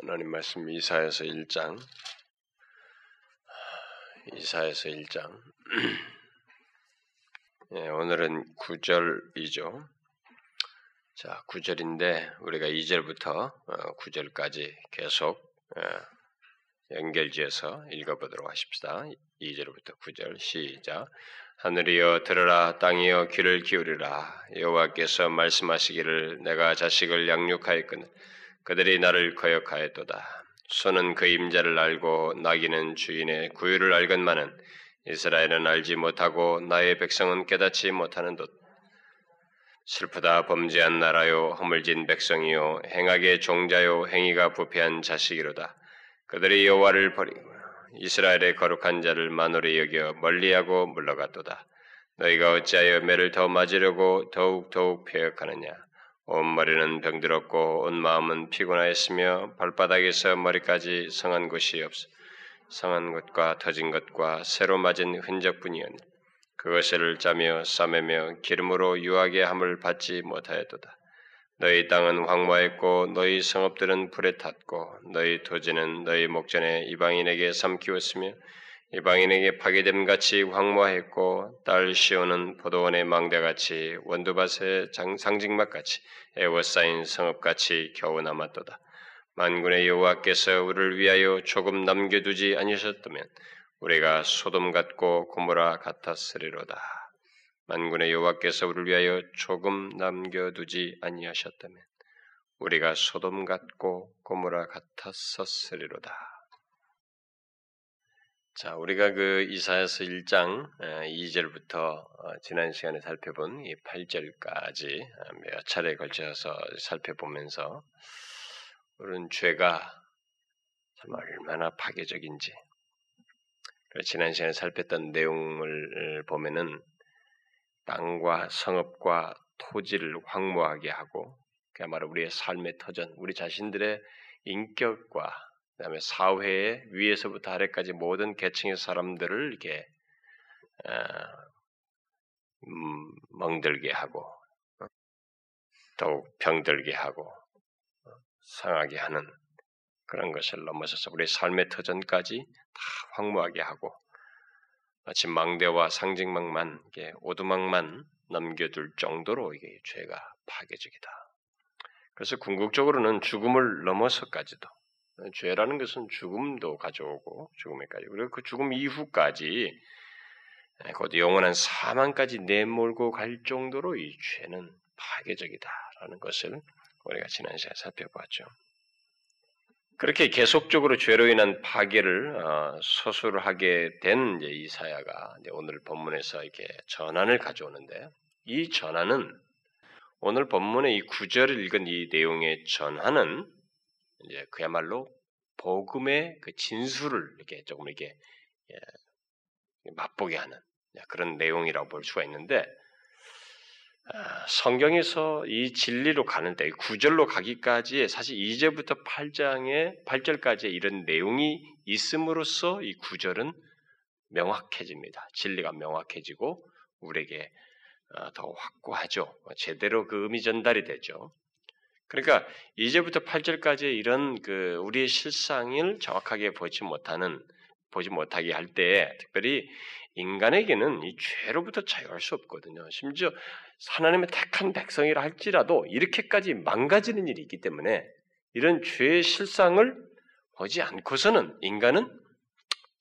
하나님 말씀 이사에서 1장 이사에서 1장 예, 오늘은 9절이죠. 자, 9절인데 우리가 2절부터 9절까지 어, 계속 어, 연결지어서 읽어보도록 하십시다. 2절부터 9절 시작. 하늘이여 들으라 땅이여 귀를 기울이라 여호와께서 말씀하시기를 내가 자식을 양육하였거늘 그들이 나를 거역하였도다. 소는 그 임자를 알고 나귀는 주인의 구유를 알건만은 이스라엘은 알지 못하고 나의 백성은 깨닫지 못하는 듯 슬프다 범죄한 나라요 허물진 백성이요 행하게 종자요 행위가 부패한 자식이로다. 그들이 여호와를 버리고 이스라엘의 거룩한 자를 만홀히 여겨 멀리하고 물러갔도다. 너희가 어찌하여 매를 더 맞으려고 더욱 더욱 폐역하느냐? 온 머리는 병들었고 온 마음은 피곤하였으며 발바닥에서 머리까지 성한 곳이 없어 성한 것과 터진 것과 새로 맞은 흔적뿐이었니 그것을 짜며 싸매며 기름으로 유하게 함을 받지 못하였도다. 너희 땅은 황무했고 너희 성읍들은 불에 탔고 너희 토지는 너희 목전에 이방인에게 삼키웠으며 이방인에게 파괴됨 같이 황무했고 딸 시오는 포도원의 망대같이 원두밭의 상징막같이 애워싸인 성읍같이 겨우 남았도다. 만군의 여호와께서 우리를 위하여 조금 남겨두지 아니셨다면 우리가 소돔 같고 고모라 같았으리로다. 만군의 여호와께서 우리를 위하여 조금 남겨두지 아니하셨다면 우리가 소돔 같고 고모라 같았었으리로다. 자, 우리가 그 이사야서 1장 2절부터 어, 지난 시간에 살펴본 이 8절까지 어, 몇 차례에 걸쳐서 살펴보면서 우리는 죄가 참 얼마나 파괴적인지 지난 시간에 살폈던 내용을 보면은 땅과 성읍과 토지를 황무하게 하고 그야말로 우리의 삶의 터전, 우리 자신들의 인격과 그다음에 사회의 위에서부터 아래까지 모든 계층의 사람들을 이렇게 어, 음, 멍들게 하고 어, 더욱 병들게 하고 어, 상하게 하는 그런 것을 넘어서서 우리 삶의 터전까지 다 황무하게 하고 마치 망대와 상징망만 오두막만 남겨둘 정도로 이게 죄가 파괴적이다. 그래서 궁극적으로는 죽음을 넘어서까지도 죄라는 것은 죽음도 가져오고 죽음에까지 그리고 그 죽음 이후까지 곧 영원한 사망까지 내몰고 갈 정도로 이 죄는 파괴적이다라는 것을 우리가 지난 시간에 살펴봤죠. 그렇게 계속적으로 죄로 인한 파괴를 어, 서술하게 된 이사야가 오늘 본문에서 이렇게 전환을 가져오는데 이 전환은 오늘 본문의 이 구절을 읽은 이 내용의 전환은 이제 그야말로 복음의 그 진수를 이렇게 조금 이렇게 예, 맛보게 하는 그런 내용이라고 볼 수가 있는데 아, 성경에서 이 진리로 가는 데 구절로 가기까지 사실 2절부터 8장의 8절까지 이런 내용이 있음으로써 이 구절은 명확해집니다. 진리가 명확해지고 우리에게 어, 더 확고하죠. 제대로 그 의미 전달이 되죠. 그러니까 이제부터 8절까지 이런 그 우리의 실상을 정확하게 보지 못하는 보지 못하게 할때 특별히 인간에게는 이 죄로부터 자유할 수 없거든요. 심지어 하나님의 택한 백성이라 할지라도 이렇게까지 망가지는 일이 있기 때문에 이런 죄의 실상을 보지 않고서는 인간은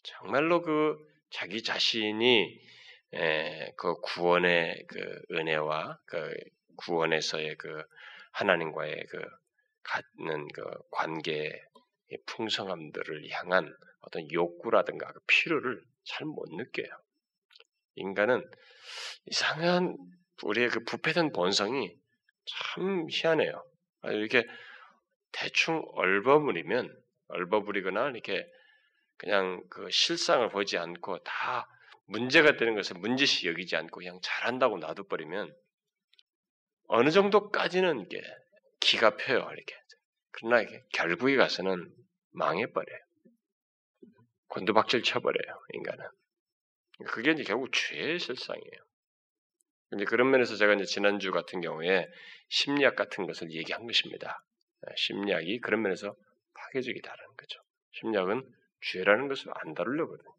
정말로 그 자기 자신이 그 구원의 그 은혜와 그 구원에서의 그 하나님과의 그 갖는 그 관계의 풍성함들을 향한 어떤 욕구라든가 그 필요를 잘 못 느껴요. 인간은 이상한 우리의 그 부패된 본성이 참 희한해요. 이렇게 대충 얼버무리면 얼버무리거나 이렇게 그냥 그 실상을 보지 않고 다 문제가 되는 것을 문제시 여기지 않고 그냥 잘한다고 놔둬버리면 어느 정도까지는 이게 기가 펴요, 이렇게. 그러나 이게 결국에 가서는 망해버려요. 곤두박질 쳐버려요, 인간은. 그게 이제 결국 죄의 실상이에요. 이제 그런 면에서 제가 이제 지난주 같은 경우에 심리학 같은 것을 얘기한 것입니다. 네, 심리학이 그런 면에서 파괴적이 다라는 거죠. 심리학은 죄라는 것을 안 다루려거든요.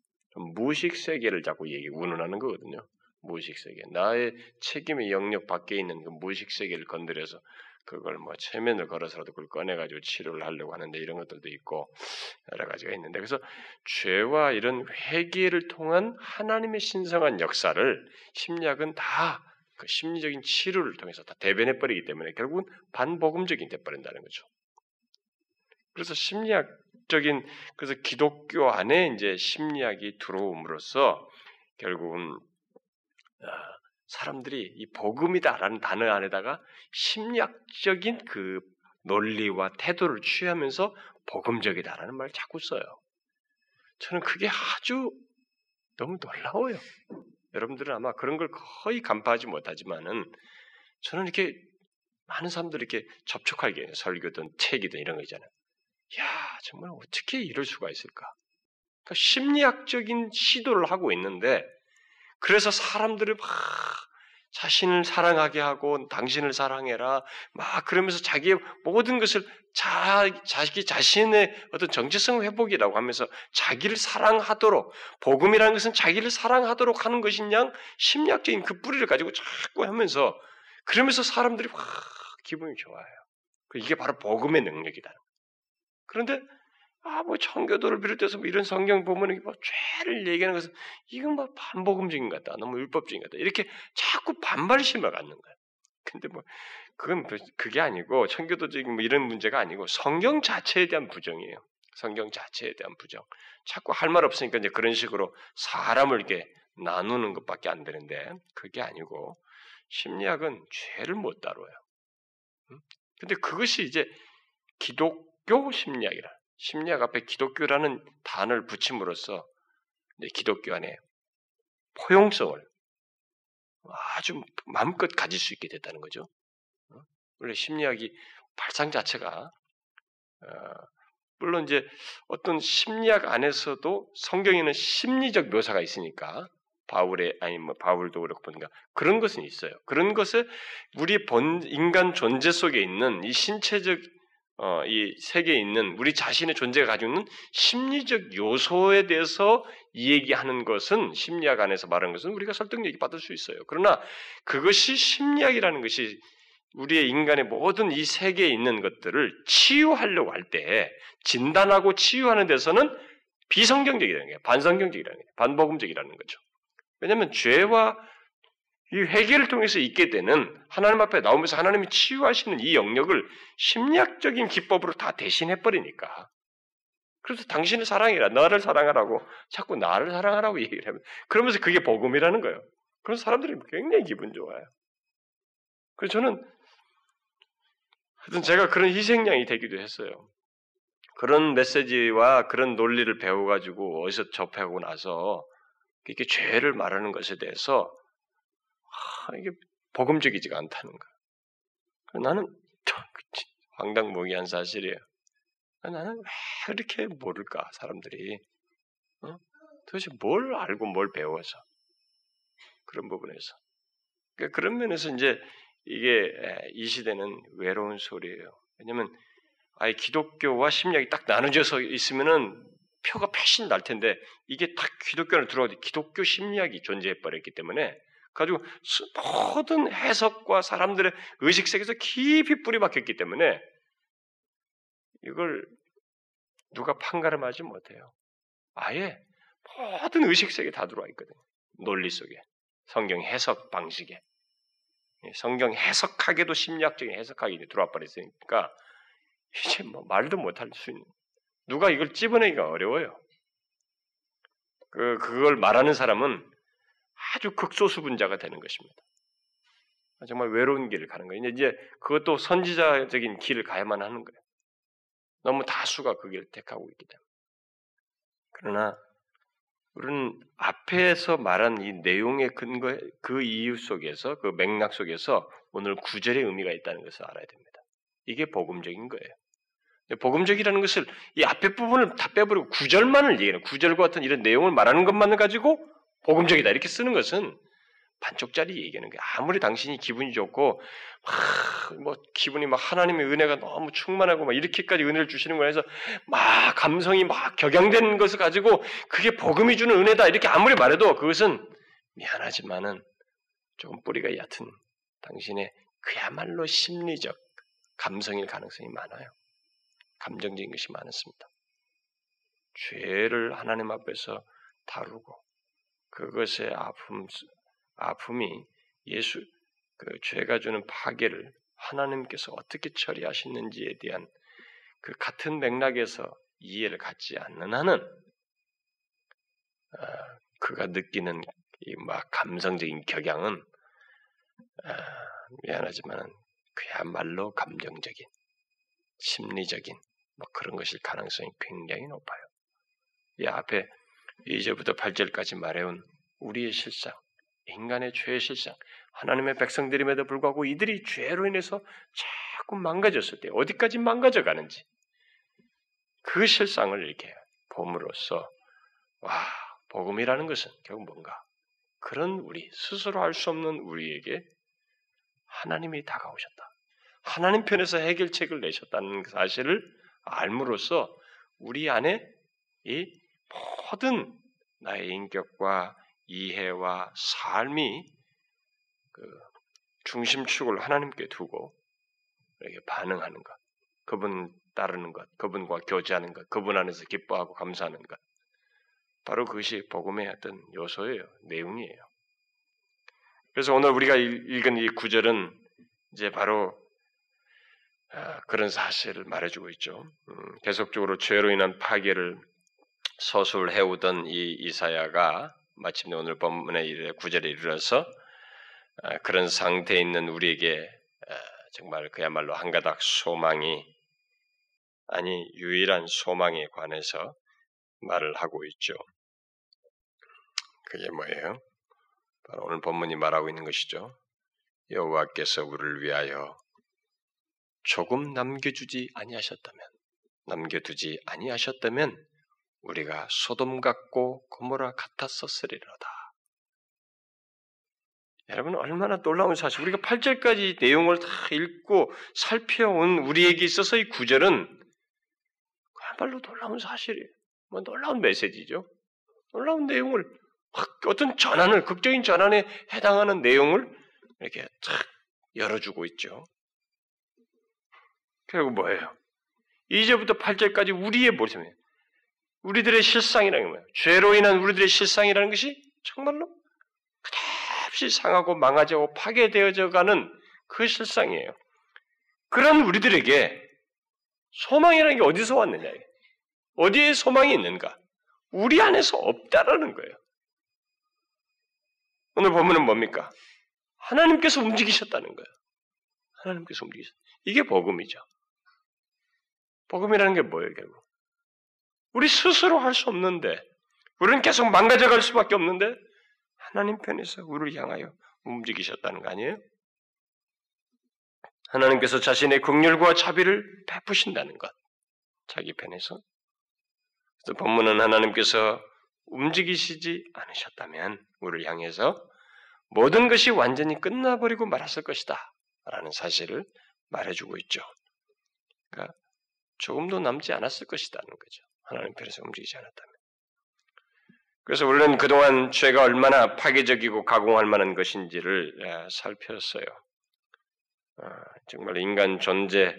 무식 세계를 자꾸 얘기 운운하는 거거든요. 무식 세계. 나의 책임의 영역 밖에 있는 그 무식 세계를 건드려서 그걸 뭐 체면을 걸어서라도 그걸 꺼내가지고 치료를 하려고 하는데 이런 것들도 있고 여러 가지가 있는데 그래서 죄와 이런 회개를 통한 하나님의 신성한 역사를 심리학은 다 그 심리적인 치료를 통해서 다 대변해 버리기 때문에 결국은 반복음적인 돼 버린다는 거죠. 그래서 심리학적인 그래서 기독교 안에 이제 심리학이 들어옴으로써 결국은 아, 사람들이 이 복음이다라는 단어 안에다가 심리학적인 그 논리와 태도를 취하면서 복음적이다라는 말을 자꾸 써요. 저는 그게 아주 너무 놀라워요. 여러분들은 아마 그런 걸 거의 간파하지 못하지만은 저는 이렇게 많은 사람들이 이렇게 접촉하게 설교든 책이든 이런 거 있잖아요. 야 정말 어떻게 이럴 수가 있을까? 그러니까 심리학적인 시도를 하고 있는데 그래서 사람들을 막 자신을 사랑하게 하고 당신을 사랑해라 막 그러면서 자기의 모든 것을 자, 자기 자신의 어떤 정체성 회복이라고 하면서 자기를 사랑하도록 복음이라는 것은 자기를 사랑하도록 하는 것이냐 심리학적인 그 뿌리를 가지고 자꾸 하면서 그러면서 사람들이 확 기분이 좋아요. 이게 바로 복음의 능력이다. 그런데 아, 뭐 청교도를 비롯해서 뭐 이런 성경 보면 뭐 죄를 얘기하는 것은 이건 뭐 반복음적인 것 같다. 너무 율법적인 것 같다. 이렇게 자꾸 반발심을 갖는 거야. 근데 뭐 그건 그게 아니고 청교도적인 뭐 이런 문제가 아니고 성경 자체에 대한 부정이에요. 성경 자체에 대한 부정. 자꾸 할 말 없으니까 이제 그런 식으로 사람을 이렇게 나누는 것밖에 안 되는데 그게 아니고 심리학은 죄를 못 다뤄요. 근데 그것이 이제 기독교 심리학이라. 심리학 앞에 기독교라는 단어를 붙임으로써 기독교 안에 포용성을 아주 마음껏 가질 수 있게 됐다는 거죠. 어? 원래 심리학이 발상 자체가 어, 물론 이제 어떤 심리학 안에서도 성경에는 심리적 묘사가 있으니까 바울의 아니 뭐 바울도 그렇고 보니까 그런 것은 있어요. 그런 것을 우리 본 인간 존재 속에 있는 이 신체적 어, 이 세계에 있는 우리 자신의 존재가 가지고 있는 심리적 요소에 대해서 얘기하는 것은 심리학 안에서 말하는 것은 우리가 설득력이 받을 수 있어요. 그러나 그것이 심리학이라는 것이 우리의 인간의 모든 이 세계에 있는 것들을 치유하려고 할 때 진단하고 치유하는 데서는 비성경적이라는 거예요. 반성경적이라는 거예요. 반복음적이라는 거죠. 왜냐하면 죄와 이 회개를 통해서 있게 되는 하나님 앞에 나오면서 하나님이 치유하시는 이 영역을 심리학적인 기법으로 다 대신해 버리니까. 그래서 당신을 사랑해라, 너를 사랑하라고 자꾸 나를 사랑하라고 얘기를 하면 그러면서 그게 복음이라는 거예요. 그런 사람들이 굉장히 기분 좋아요. 그래서 저는 하여튼 제가 그런 희생양이 되기도 했어요. 그런 메시지와 그런 논리를 배워가지고 어디서 접하고 나서 이렇게 죄를 말하는 것에 대해서 아, 이게 복음적이지가 않다는 거야. 나는 황당무계한 사실이에요. 나는 왜 이렇게 모를까 사람들이 어? 도대체 뭘 알고 뭘 배워서 그런 부분에서 그러니까 그런 면에서 이제 이게 이 시대는 외로운 소리예요. 왜냐하면 아예 기독교와 심리학이 딱 나눠져서 있으면은 표가 패신 날 텐데 이게 딱 기독교를 들어가도 기독교 심리학이 존재해 버렸기 때문에 가지고 모든 해석과 사람들의 의식 세계에서 깊이 뿌리 박혔기 때문에 이걸 누가 판가름하지 못해요. 아예 모든 의식 세계 다 들어와 있거든요. 논리 속에 성경 해석 방식에 성경 해석하게도 심리학적인 해석하기 들어와 버렸으니까 이제 뭐 말도 못할 수 있는 누가 이걸 찝어내기가 어려워요. 그 그걸 말하는 사람은 아주 극소수 분자가 되는 것입니다. 정말 외로운 길을 가는 거예요. 이제 그것도 선지자적인 길을 가야만 하는 거예요. 너무 다수가 그 길을 택하고 있기 때문에. 그러나 우리는 앞에서 말한 이 내용의 근거, 그 이유 속에서, 그 맥락 속에서 오늘 구절의 의미가 있다는 것을 알아야 됩니다. 이게 복음적인 거예요. 복음적이라는 것을 이 앞에 부분을 다 빼버리고 구절만을 얘기해요. 구절과 같은 이런 내용을 말하는 것만 가지고 복음적이다 이렇게 쓰는 것은 반쪽짜리 얘기하는 거예요. 아무리 당신이 기분이 좋고 막, 뭐 기분이 막 하나님의 은혜가 너무 충만하고 막 이렇게까지 은혜를 주시는 거라 해서 막 감성이 막 격양되는 것을 가지고 그게 복음이 주는 은혜다 이렇게 아무리 말해도 그것은 미안하지만은 조금 뿌리가 얕은 당신의 그야말로 심리적 감성일 가능성이 많아요. 감정적인 것이 많습니다. 죄를 하나님 앞에서 다루고 그것의 아픔 아픔이 예수 그 죄가 주는 파괴를 하나님께서 어떻게 처리하시는지에 대한 그 같은 맥락에서 이해를 갖지 않는 한은 아, 그가 느끼는 이 막 감성적인 격양은 아, 미안하지만 그야말로 감정적인 심리적인 뭐 그런 것일 가능성이 굉장히 높아요. 이 앞에 2절부터 8절까지 말해온 우리의 실상, 인간의 죄의 실상, 하나님의 백성들임에도 불구하고 이들이 죄로 인해서 자꾸 망가졌을 때 어디까지 망가져 가는지 그 실상을 이렇게 봄으로써 와 복음이라는 것은 결국 뭔가 그런 우리 스스로 할 수 없는 우리에게 하나님이 다가오셨다. 하나님 편에서 해결책을 내셨다는 사실을 알므로써 우리 안에 이 모든 나의 인격과 이해와 삶이 그 중심축을 하나님께 두고 이렇게 반응하는 것, 그분 따르는 것, 그분과 교제하는 것, 그분 안에서 기뻐하고 감사하는 것, 바로 그것이 복음의 어떤 요소예요, 내용이에요. 그래서 오늘 우리가 읽은 이 구절은 이제 바로 아, 그런 사실을 말해주고 있죠. 음, 계속적으로 죄로 인한 파괴를 서술해오던 이 이사야가 마침내 오늘 본문의 구절에 이르러서 아, 그런 상태에 있는 우리에게 아, 정말 그야말로 한 가닥 소망이 아니 유일한 소망에 관해서 말을 하고 있죠. 그게 뭐예요? 바로 오늘 본문이 말하고 있는 것이죠. 여호와께서 우리를 위하여 조금 남겨주지 아니하셨다면 남겨두지 아니하셨다면 우리가 소돔 같고 고모라 같았었으리로다. 여러분 얼마나 놀라운 사실. 우리가 8절까지 내용을 다 읽고 살펴온 우리에게 있어서 이 구절은 그야말로 놀라운 사실이에요. 뭐 놀라운 메시지죠. 놀라운 내용을 어떤 전환을 극적인 전환에 해당하는 내용을 이렇게 탁 열어주고 있죠. 결국 뭐예요? 2절부터 8절까지 우리의 모습이에요. 우리들의 실상이라는 거예요. 죄로 인한 우리들의 실상이라는 것이 정말로 끝없이 상하고 망가지고 파괴되어져 가는 그 실상이에요. 그런 우리들에게 소망이라는 게 어디서 왔느냐? 어디에 소망이 있는가? 우리 안에서 없다라는 거예요. 오늘 보면은 뭡니까? 하나님께서 움직이셨다는 거예요. 하나님께서 움직이셨. 이게 복음이죠. 복음이라는 게 뭐예요, 결국? 우리 스스로 할 수 없는데, 우리는 계속 망가져갈 수밖에 없는데, 하나님 편에서 우리를 향하여 움직이셨다는 거 아니에요? 하나님께서 자신의 국률과 자비를 베푸신다는 것. 자기 편에서. 그래서 본문은 하나님께서 움직이시지 않으셨다면 우리를 향해서 모든 것이 완전히 끝나버리고 말았을 것이다. 라는 사실을 말해주고 있죠. 그러니까 조금도 남지 않았을 것이라는 거죠. 하나님 편에서 움직이지 않았다면. 그래서 우리는 그동안 죄가 얼마나 파괴적이고 가공할 만한 것인지를 살폈어요. 어, 정말 인간 존재를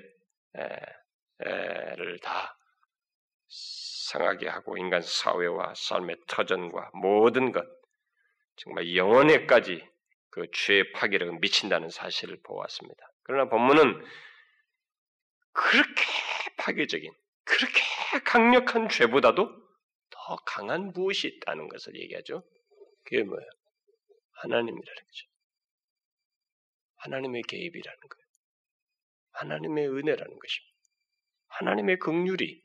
다 상하게 하고 인간 사회와 삶의 터전과 모든 것, 정말 영원에까지 그 죄의 파괴력을 미친다는 사실을 보았습니다. 그러나 본문은 그렇게 파괴적인, 그렇게 강력한 죄보다도 더 강한 무엇이 있다는 것을 얘기하죠. 그게 뭐예요? 하나님이라는 거죠. 하나님의 개입이라는 거예요. 하나님의 은혜라는 것입니다. 하나님의 긍휼이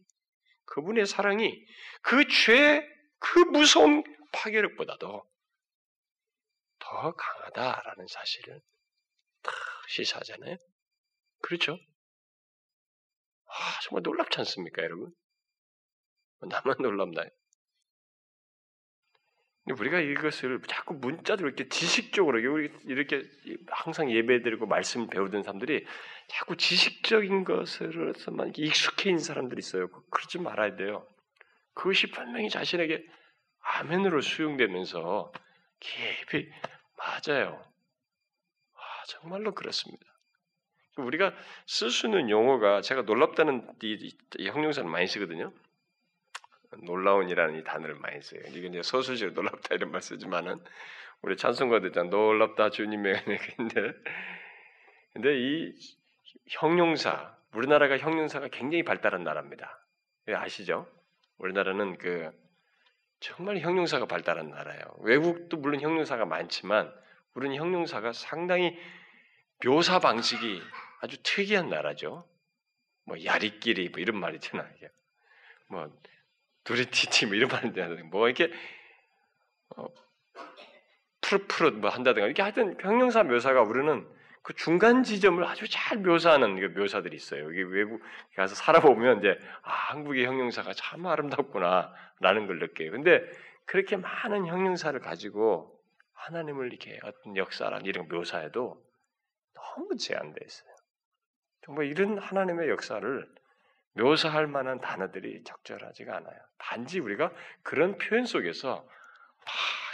그분의 사랑이 그 죄, 그 무서운 파괴력보다도 더 강하다라는 사실을 탁 시사하잖아요. 그렇죠? 아, 정말 놀랍지 않습니까, 여러분? 나만 놀랍나요? 우리가 이것을 자꾸 문자로 이렇게 지식적으로 이렇게 항상 예배드리고 말씀 배우던 사람들이 자꾸 지식적인 것으로서만 익숙해 있는 사람들이 있어요. 그러지 말아야 돼요. 그것이 분명히 자신에게 아멘으로 수용되면서 깊이 맞아요. 아, 정말로 그렇습니다. 우리가 쓸 수 있는 용어가 제가 놀랍다는 이, 이 형용사를 많이 쓰거든요. 놀라운이라는 이 단어를 많이 써요. 이게 이제 서술식으로 놀랍다 이런 말 쓰지만은 우리 찬송가도 있잖아. 놀랍다 주님의 은혜인데 근데 이 형용사 우리나라가 형용사가 굉장히 발달한 나라입니다. 아시죠? 우리나라는 그 정말 형용사가 발달한 나라예요. 외국도 물론 형용사가 많지만 우리는 형용사가 상당히 묘사 방식이 아주 특이한 나라죠. 뭐 야리끼리 뭐 이런 말 있잖아. 뭐 두리티티 뭐 이런 말인데 뭐 이렇게 어, 푸릇푸릇 뭐 한다든가 이렇게 하여튼 형용사 묘사가 우리는 그 중간 지점을 아주 잘 묘사하는 그 묘사들이 있어요. 이게 외국 가서 살아보면 이제 아 한국의 형용사가 참 아름답구나라는 걸 느껴요. 근데 그렇게 많은 형용사를 가지고 하나님을 이렇게 어떤 역사랑 이런 묘사해도 너무 제한돼 있어요. 정말 이런 하나님의 역사를 묘사할 만한 단어들이 적절하지가 않아요. 단지 우리가 그런 표현 속에서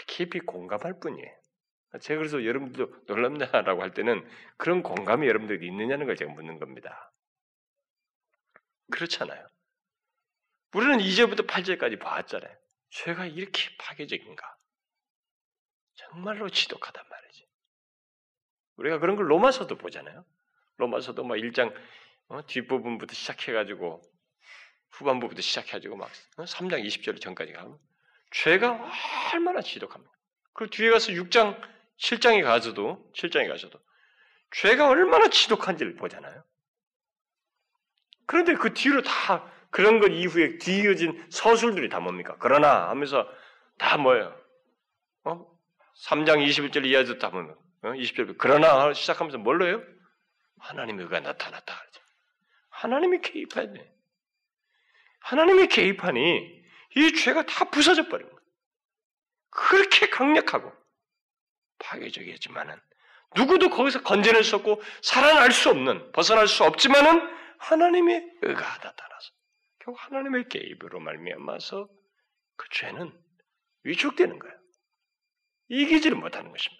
깊이 공감할 뿐이에요. 제가 그래서 여러분들도 놀랍냐라고 할 때는 그런 공감이 여러분들이 있느냐는 걸 제가 묻는 겁니다. 그렇잖아요. 우리는 2절부터 8절까지 봤잖아요. 죄가 이렇게 파괴적인가? 정말로 지독하단 말이지. 우리가 그런 걸 로마서도 보잖아요. 로마서도 막 1장 어? 뒷부분부터 시작해가지고 후반부부터 시작해가지고 막 어? 3장 20절 전까지 가면 죄가 얼마나 지독합니까? 그 뒤에 가서 6장 7장에 가서도 7장에 가서도 죄가 얼마나 지독한지를 보잖아요. 그런데 그 뒤로 다 그런 것 이후에 뒤이어진 서술들이 다 뭡니까? 그러나 하면서 다 뭐예요? 어? 3장 21절 이하도 다 뭡니까? 어? 20절 그러나 시작하면서 뭘로 해요? 하나님의 의가 나타났다. 하나님이 개입해야 돼. 하나님의 개입하니 이 죄가 다 부서져 버린 거예요. 그렇게 강력하고 파괴적이었지만은 누구도 거기서 건져낼 수 없고 살아날 수 없는 벗어날 수 없지만은 하나님의 의가 나타나서 결국 하나님의 개입으로 말미암아서 그 죄는 위축되는 거예요. 이기지를 못하는 것입니다.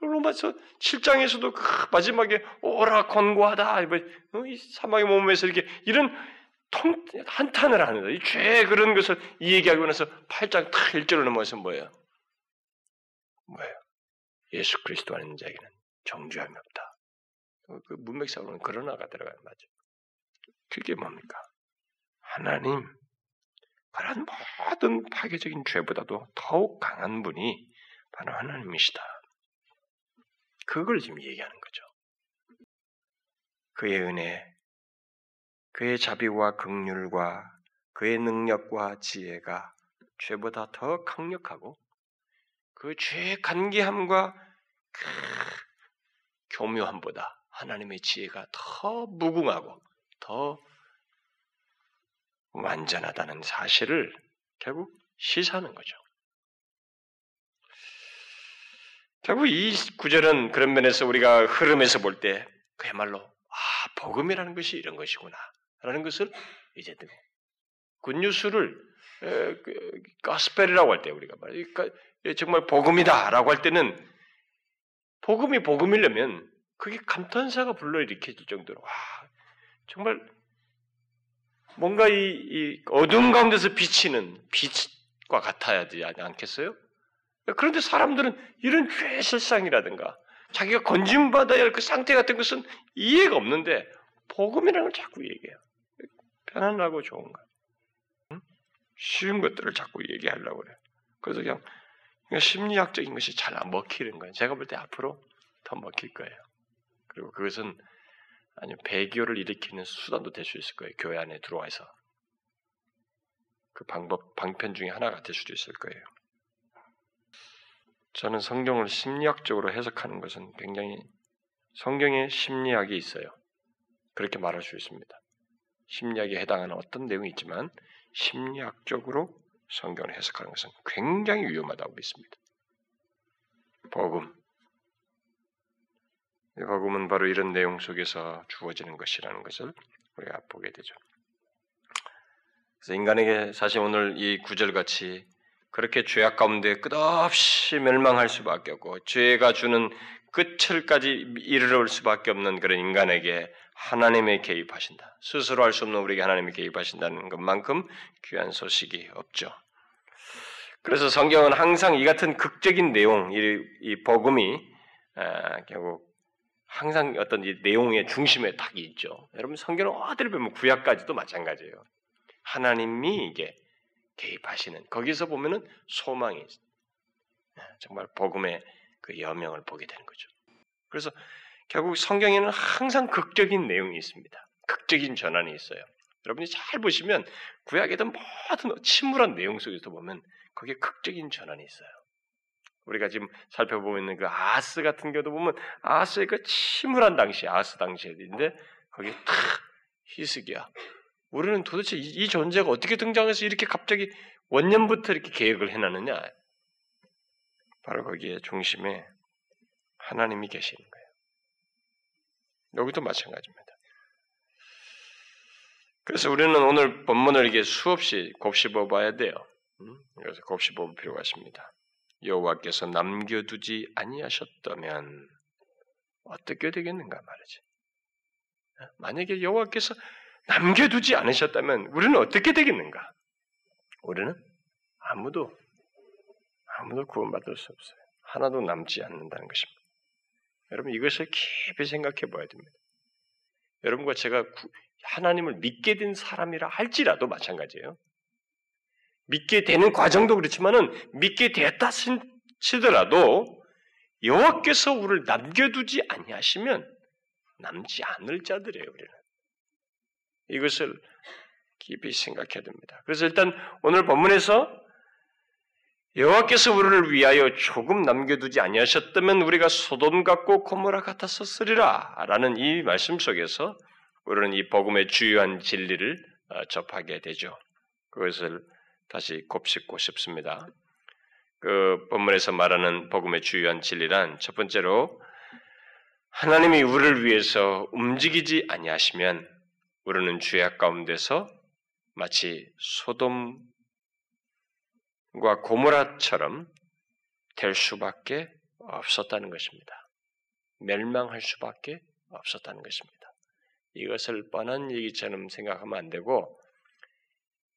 로마서 7장에서도 그 마지막에 오라 권고하다 뭐, 이 사막의 몸에서 이렇게 이런 통 한탄을 하는 이죄 그런 것을 이 얘기하고 나서 8장 탁 1절로 넘어서 뭐예요? 뭐예요? 예수 그리스도 아닌 자에게는 정죄함이 없다. 그 문맥상으로는 그러나가 들어가는 맞죠. 그게 뭡니까? 하나님 그런 모든 파괴적인 죄보다도 더욱 강한 분이 바로 하나님이시다. 그걸 지금 얘기하는 거죠. 그의 은혜, 그의 자비와 극률과 그의 능력과 지혜가 죄보다 더 강력하고 그 죄의 간계함과 그 교묘함보다 하나님의 지혜가 더 무궁하고 더 완전하다는 사실을 결국 시사하는 거죠. 결국 이 구절은 그런 면에서 우리가 흐름에서 볼 때 그야말로 아 복음이라는 것이 이런 것이구나라는 것을 이제 굿뉴스를 그, 가스펠이라고 할 때 우리가 말이야 정말 복음이다라고 할 때는 복음이 복음이려면 그게 감탄사가 불러일으켜질 정도로 와 정말 뭔가 이, 이 어둠 가운데서 비치는 빛과 같아야 되지 않겠어요? 그런데 사람들은 이런 죄의 실상이라든가 자기가 건진받아야 할 그 상태 같은 것은 이해가 없는데 복음이라는 걸 자꾸 얘기해요. 편안하고 좋은 거. 응? 쉬운 것들을 자꾸 얘기하려고 그래요. 그래서 그냥 심리학적인 것이 잘 안 먹히는 거예요. 제가 볼 때 앞으로 더 먹힐 거예요. 그리고 그것은 아니 배교를 일으키는 수단도 될 수 있을 거예요. 교회 안에 들어와서 그 방법 방편 중에 하나가 될 수도 있을 거예요. 저는 성경을 심리학적으로 해석하는 것은 굉장히 성경에 심리학이 있어요. 그렇게 말할 수 있습니다. 심리학에 해당하는 어떤 내용이 있지만 심리학적으로 성경을 해석하는 것은 굉장히 위험하다고 믿습니다. 복음. 복음은 바로 이런 내용 속에서 주어지는 것이라는 것을 우리가 보게 되죠. 그래서 인간에게 사실 오늘 이 구절같이 그렇게 죄악 가운데 끝없이 멸망할 수밖에 없고 죄가 주는 끝을까지 이르러 수밖에 없는 그런 인간에게 하나님의 개입하신다. 스스로 할 수 없는 우리에게 하나님의 개입하신다는 것만큼 귀한 소식이 없죠. 그래서 성경은 항상 이 같은 극적인 내용, 이, 이 복음이 아, 결국 항상 어떤 이 내용의 중심에 딱 있죠. 여러분 성경은 어디를 보면 구약까지도 마찬가지예요. 하나님이 이게 개입하시는 거기서 보면은 소망이 아, 정말 복음의 그 여명을 보게 되는 거죠. 그래서 결국 성경에는 항상 극적인 내용이 있습니다. 극적인 전환이 있어요. 여러분이 잘 보시면 구약에도 모든 침울한 내용 속에서 보면 거기에 극적인 전환이 있어요. 우리가 지금 살펴보고 있는 그 아스 같은 경우도 보면 아스의 그 침울한 당시, 아스 당시인데 거기에 탁 히스기야. 우리는 도대체 이, 이, 존재가 어떻게 등장해서 이렇게 갑자기 원년부터 이렇게 계획을 해놨느냐? 바로 거기에 중심에 하나님이 계시는 거예요. 여기도 마찬가지입니다. 그래서 우리는 오늘 본문을 이게 수없이 곱씹어 봐야 돼요. 그래서 곱씹어 볼 필요가 있습니다. 여호와께서 남겨두지 아니하셨다면 어떻게 되겠는가 말이지. 만약에 여호와께서 남겨두지 않으셨다면 우리는 어떻게 되겠는가? 우리는 아무도 아무도 구원받을 수 없어요. 하나도 남지 않는다는 것입니다. 여러분 이것을 깊이 생각해 봐야 됩니다. 여러분과 제가 하나님을 믿게 된 사람이라 할지라도 마찬가지예요. 믿게 되는 과정도 그렇지만은 믿게 되었다 치더라도 여호와께서 우리를 남겨두지 아니하시면 남지 않을 자들이에요 우리는. 이것을 깊이 생각해야 됩니다. 그래서 일단 오늘 본문에서 여호와께서 우리를 위하여 조금 남겨두지 아니하셨다면 우리가 소돔 같고 고모라 같았었으리라라는 이 말씀 속에서 우리는 이 복음의 주요한 진리를 어, 접하게 되죠. 그것을 다시 곱씹고 싶습니다. 그 본문에서 말하는 복음의 주요한 진리란 첫 번째로 하나님이 우리를 위해서 움직이지 아니하시면 우리는 죄악 가운데서 마치 소돔 과 고모라처럼 될 수밖에 없었다는 것입니다. 멸망할 수밖에 없었다는 것입니다. 이것을 뻔한 얘기처럼 생각하면 안 되고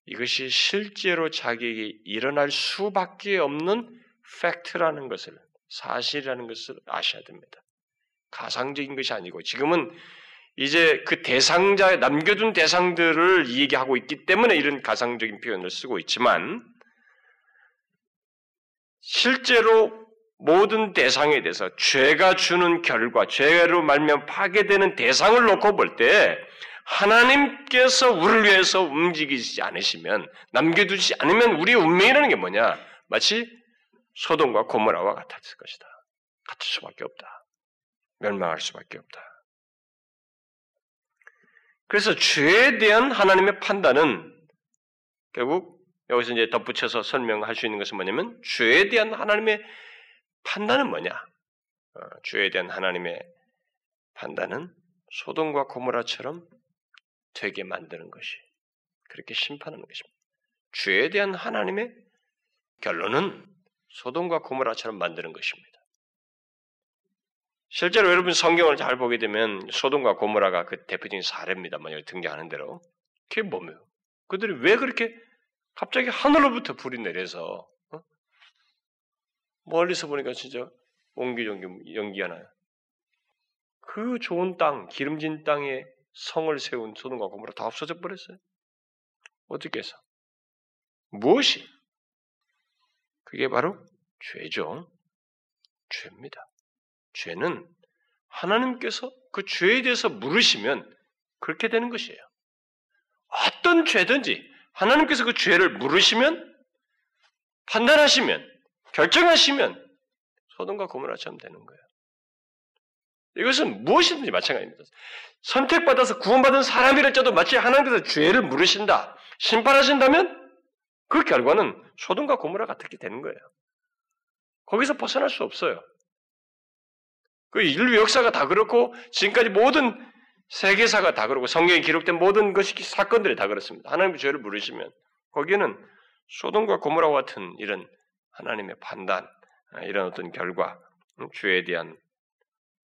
이것이 실제로 자기에게 일어날 수밖에 없는 팩트라는 것을 사실이라는 것을 아셔야 됩니다. 가상적인 것이 아니고 지금은 이제 그 대상자 남겨둔 대상들을 얘기하고 있기 때문에 이런 가상적인 표현을 쓰고 있지만 실제로 모든 대상에 대해서 죄가 주는 결과, 죄로 말면 파괴되는 대상을 놓고 볼 때 하나님께서 우리를 위해서 움직이지 않으시면 남겨두지 않으면 우리의 운명이라는 게 뭐냐? 마치 소돔과 고모라와 같았을 것이다. 같을 수밖에 없다. 멸망할 수밖에 없다. 그래서 죄에 대한 하나님의 판단은 결국 여기서 이제 덧붙여서 설명할 수 있는 것은 뭐냐면 죄에 대한 하나님의 판단은 뭐냐? 어, 죄에 대한 하나님의 판단은 소돔과 고모라처럼 되게 만드는 것이 그렇게 심판하는 것입니다. 죄에 대한 하나님의 결론은 소돔과 고모라처럼 만드는 것입니다. 실제로 여러분 성경을 잘 보게 되면 소돔과 고모라가 그 대표적인 사례입니다만 여기 등장하는 대로 그게 뭐며 그들이 왜 그렇게 갑자기 하늘로부터 불이 내려서 어? 멀리서 보니까 진짜 옹기종기 연기하나요? 그 좋은 땅, 기름진 땅에 성을 세운 소돔과 고모라 다 없어져 버렸어요. 어떻게 해서? 무엇이? 그게 바로 죄죠. 죄입니다. 죄는 하나님께서 그 죄에 대해서 물으시면 그렇게 되는 것이에요. 어떤 죄든지 하나님께서 그 죄를 물으시면 판단하시면 결정하시면 소돔과 고모라처럼 되는 거예요. 이것은 무엇이든지 마찬가지입니다. 선택받아서 구원받은 사람이랄지도 마치 하나님께서 죄를 물으신다, 심판하신다면 그 결과는 소돔과 고모라 같게 되는 거예요. 거기서 벗어날 수 없어요. 그 인류 역사가 다 그렇고 지금까지 모든 세계사가 다 그렇고 성경에 기록된 모든 것이 사건들이 다 그렇습니다. 하나님의 죄를 물으시면 거기에는 소돔과 고모라와 같은 이런 하나님의 판단, 이런 어떤 결과, 죄에 대한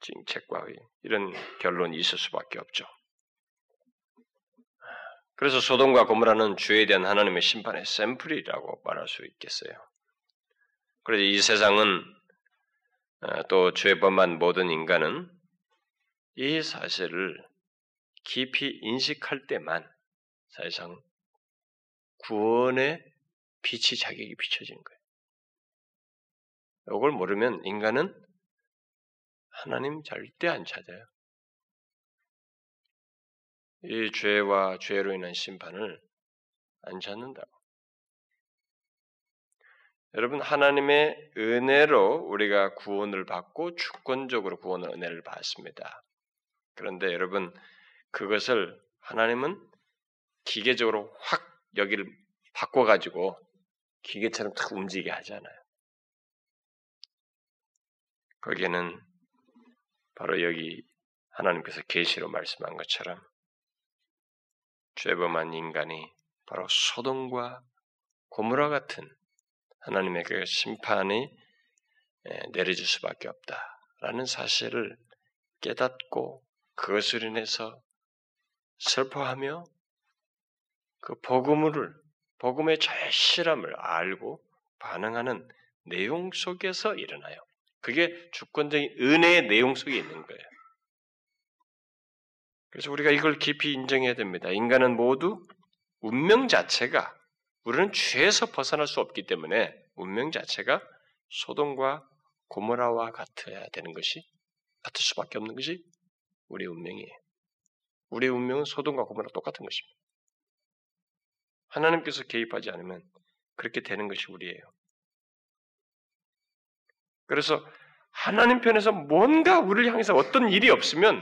징책과 이런 결론이 있을 수밖에 없죠. 그래서 소돔과 고모라는 죄에 대한 하나님의 심판의 샘플이라고 말할 수 있겠어요. 그래서 이 세상은 어, 또 죄범한 모든 인간은 이 사실을 깊이 인식할 때만 사실상 구원의 빛이 자격이 비춰지는 거예요. 이걸 모르면 인간은 하나님 절대 안 찾아요. 이 죄와 죄로 인한 심판을 안 찾는다고. 여러분 하나님의 은혜로 우리가 구원을 받고 주권적으로 구원의 은혜를 받습니다. 그런데 여러분 그것을 하나님은 기계적으로 확 여기를 바꿔 가지고 기계처럼 탁 움직이게 하잖아요. 거기에는 바로 여기 하나님께서 계시로 말씀한 것처럼 죄범한 인간이 바로 소돔과 고무라 같은 하나님의 그 심판이 내려질 수밖에 없다라는 사실을 깨닫고 그것을 인해서 슬퍼하며 그 복음을 복음의 절실함을 알고 반응하는 내용 속에서 일어나요. 그게 주권적인 은혜의 내용 속에 있는 거예요. 그래서 우리가 이걸 깊이 인정해야 됩니다. 인간은 모두 운명 자체가 우리는 죄에서 벗어날 수 없기 때문에 운명 자체가 소돔과 고모라와 같아야 되는 것이 같을 수밖에 없는 것이 우리 운명이에요. 우리 운명은 소돔과 고모라 똑같은 것입니다. 하나님께서 개입하지 않으면 그렇게 되는 것이 우리예요. 그래서 하나님 편에서 뭔가 우리를 향해서 어떤 일이 없으면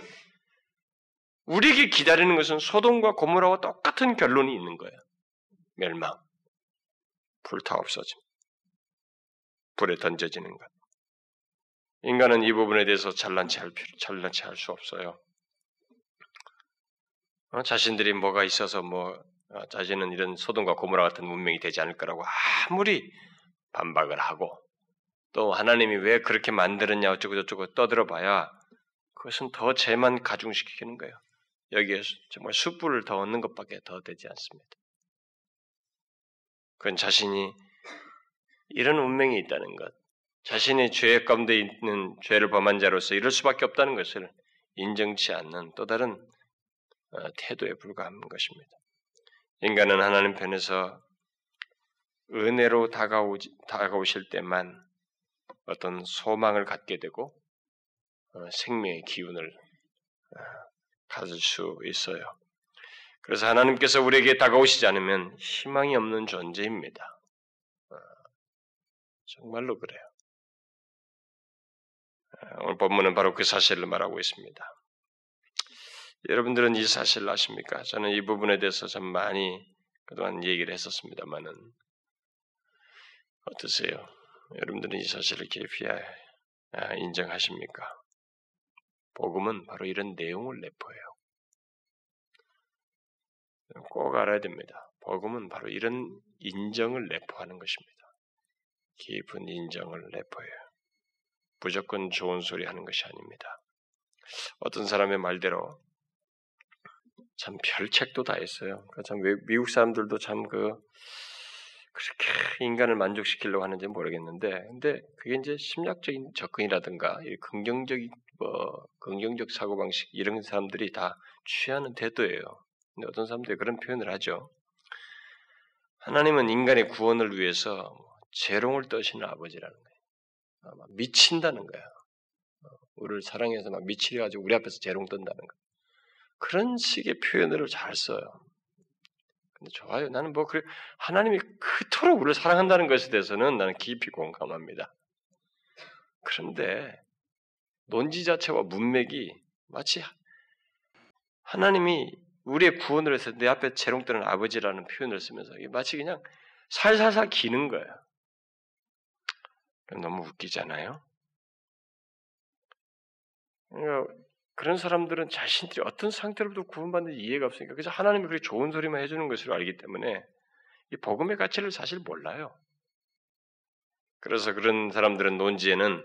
우리에게 기다리는 것은 소돔과 고모라와 똑같은 결론이 있는 거예요. 멸망, 불타 없어짐, 불에 던져지는 것. 인간은 이 부분에 대해서 잘난치 할 필요, 잘난치 할수 없어요. 어, 자신들이 뭐가 있어서 뭐 어, 자신은 이런 소돔과 고모라 같은 문명이 되지 않을 거라고 아무리 반박을 하고 또 하나님이 왜 그렇게 만들었냐 어쩌고 저쩌고 떠들어봐야 그것은 더 죄만 가중시키는 거예요. 여기에 정말 숯불을 더 얻는 것밖에 더 되지 않습니다. 그건 자신이 이런 운명이 있다는 것, 자신이 죄 가운데 있는 죄를 범한 자로서 이럴 수밖에 없다는 것을 인정치 않는 또 다른 어, 태도에 불과한 것입니다. 인간은 하나님 편에서 은혜로 다가오, 다가오실 때만 어떤 소망을 갖게 되고 어, 생명의 기운을 어, 가질 수 있어요. 그래서 하나님께서 우리에게 다가오시지 않으면 희망이 없는 존재입니다. 어, 정말로 그래요. 오늘 본문은 바로 그 사실을 말하고 있습니다. 여러분들은 이 사실을 아십니까? 저는 이 부분에 대해서 참 많이 그동안 얘기를 했었습니다만은 어떠세요? 여러분들은 이 사실을 깊이 아, 인정하십니까? 복음은 바로 이런 내용을 내포해요. 꼭 알아야 됩니다. 복음은 바로 이런 인정을 내포하는 것입니다. 깊은 인정을 내포해요. 무조건 좋은 소리 하는 것이 아닙니다. 어떤 사람의 말대로 참 별책도 다 했어요. 그러니까 참 미국 사람들도 참 그 그렇게 인간을 만족시키려고 하는지 모르겠는데, 근데 그게 이제 심리학적인 접근이라든가 긍정적인 뭐 긍정적 사고 방식 이런 사람들이 다 취하는 태도예요. 근데 어떤 사람들이 그런 표현을 하죠. 하나님은 인간의 구원을 위해서 재롱을 떠시는 아버지라는 거예요. 미친다는 거야. 어, 우리를 사랑해서 막 미치려 가지고 우리 앞에서 재롱 떤다는 거야. 그런 식의 표현을 잘 써요. 근데 좋아요. 나는 뭐그 하나님이 그토록 우리를 사랑한다는 것에 대해서는 나는 깊이 공감합니다. 그런데 논지 자체와 문맥이 마치 하나님이 우리의 구원을 해서 내 앞에 재롱 뜨는 아버지라는 표현을 쓰면서 마치 그냥 살살살 기는 거예요. 너무 웃기잖아요. 그러니까 그런 사람들은 자신들이 어떤 상태로부터 구원받는 이해가 없으니까 그래서 하나님이 그렇게 좋은 소리만 해주는 것으로 알기 때문에 이 복음의 가치를 사실 몰라요. 그래서 그런 사람들은 논지에는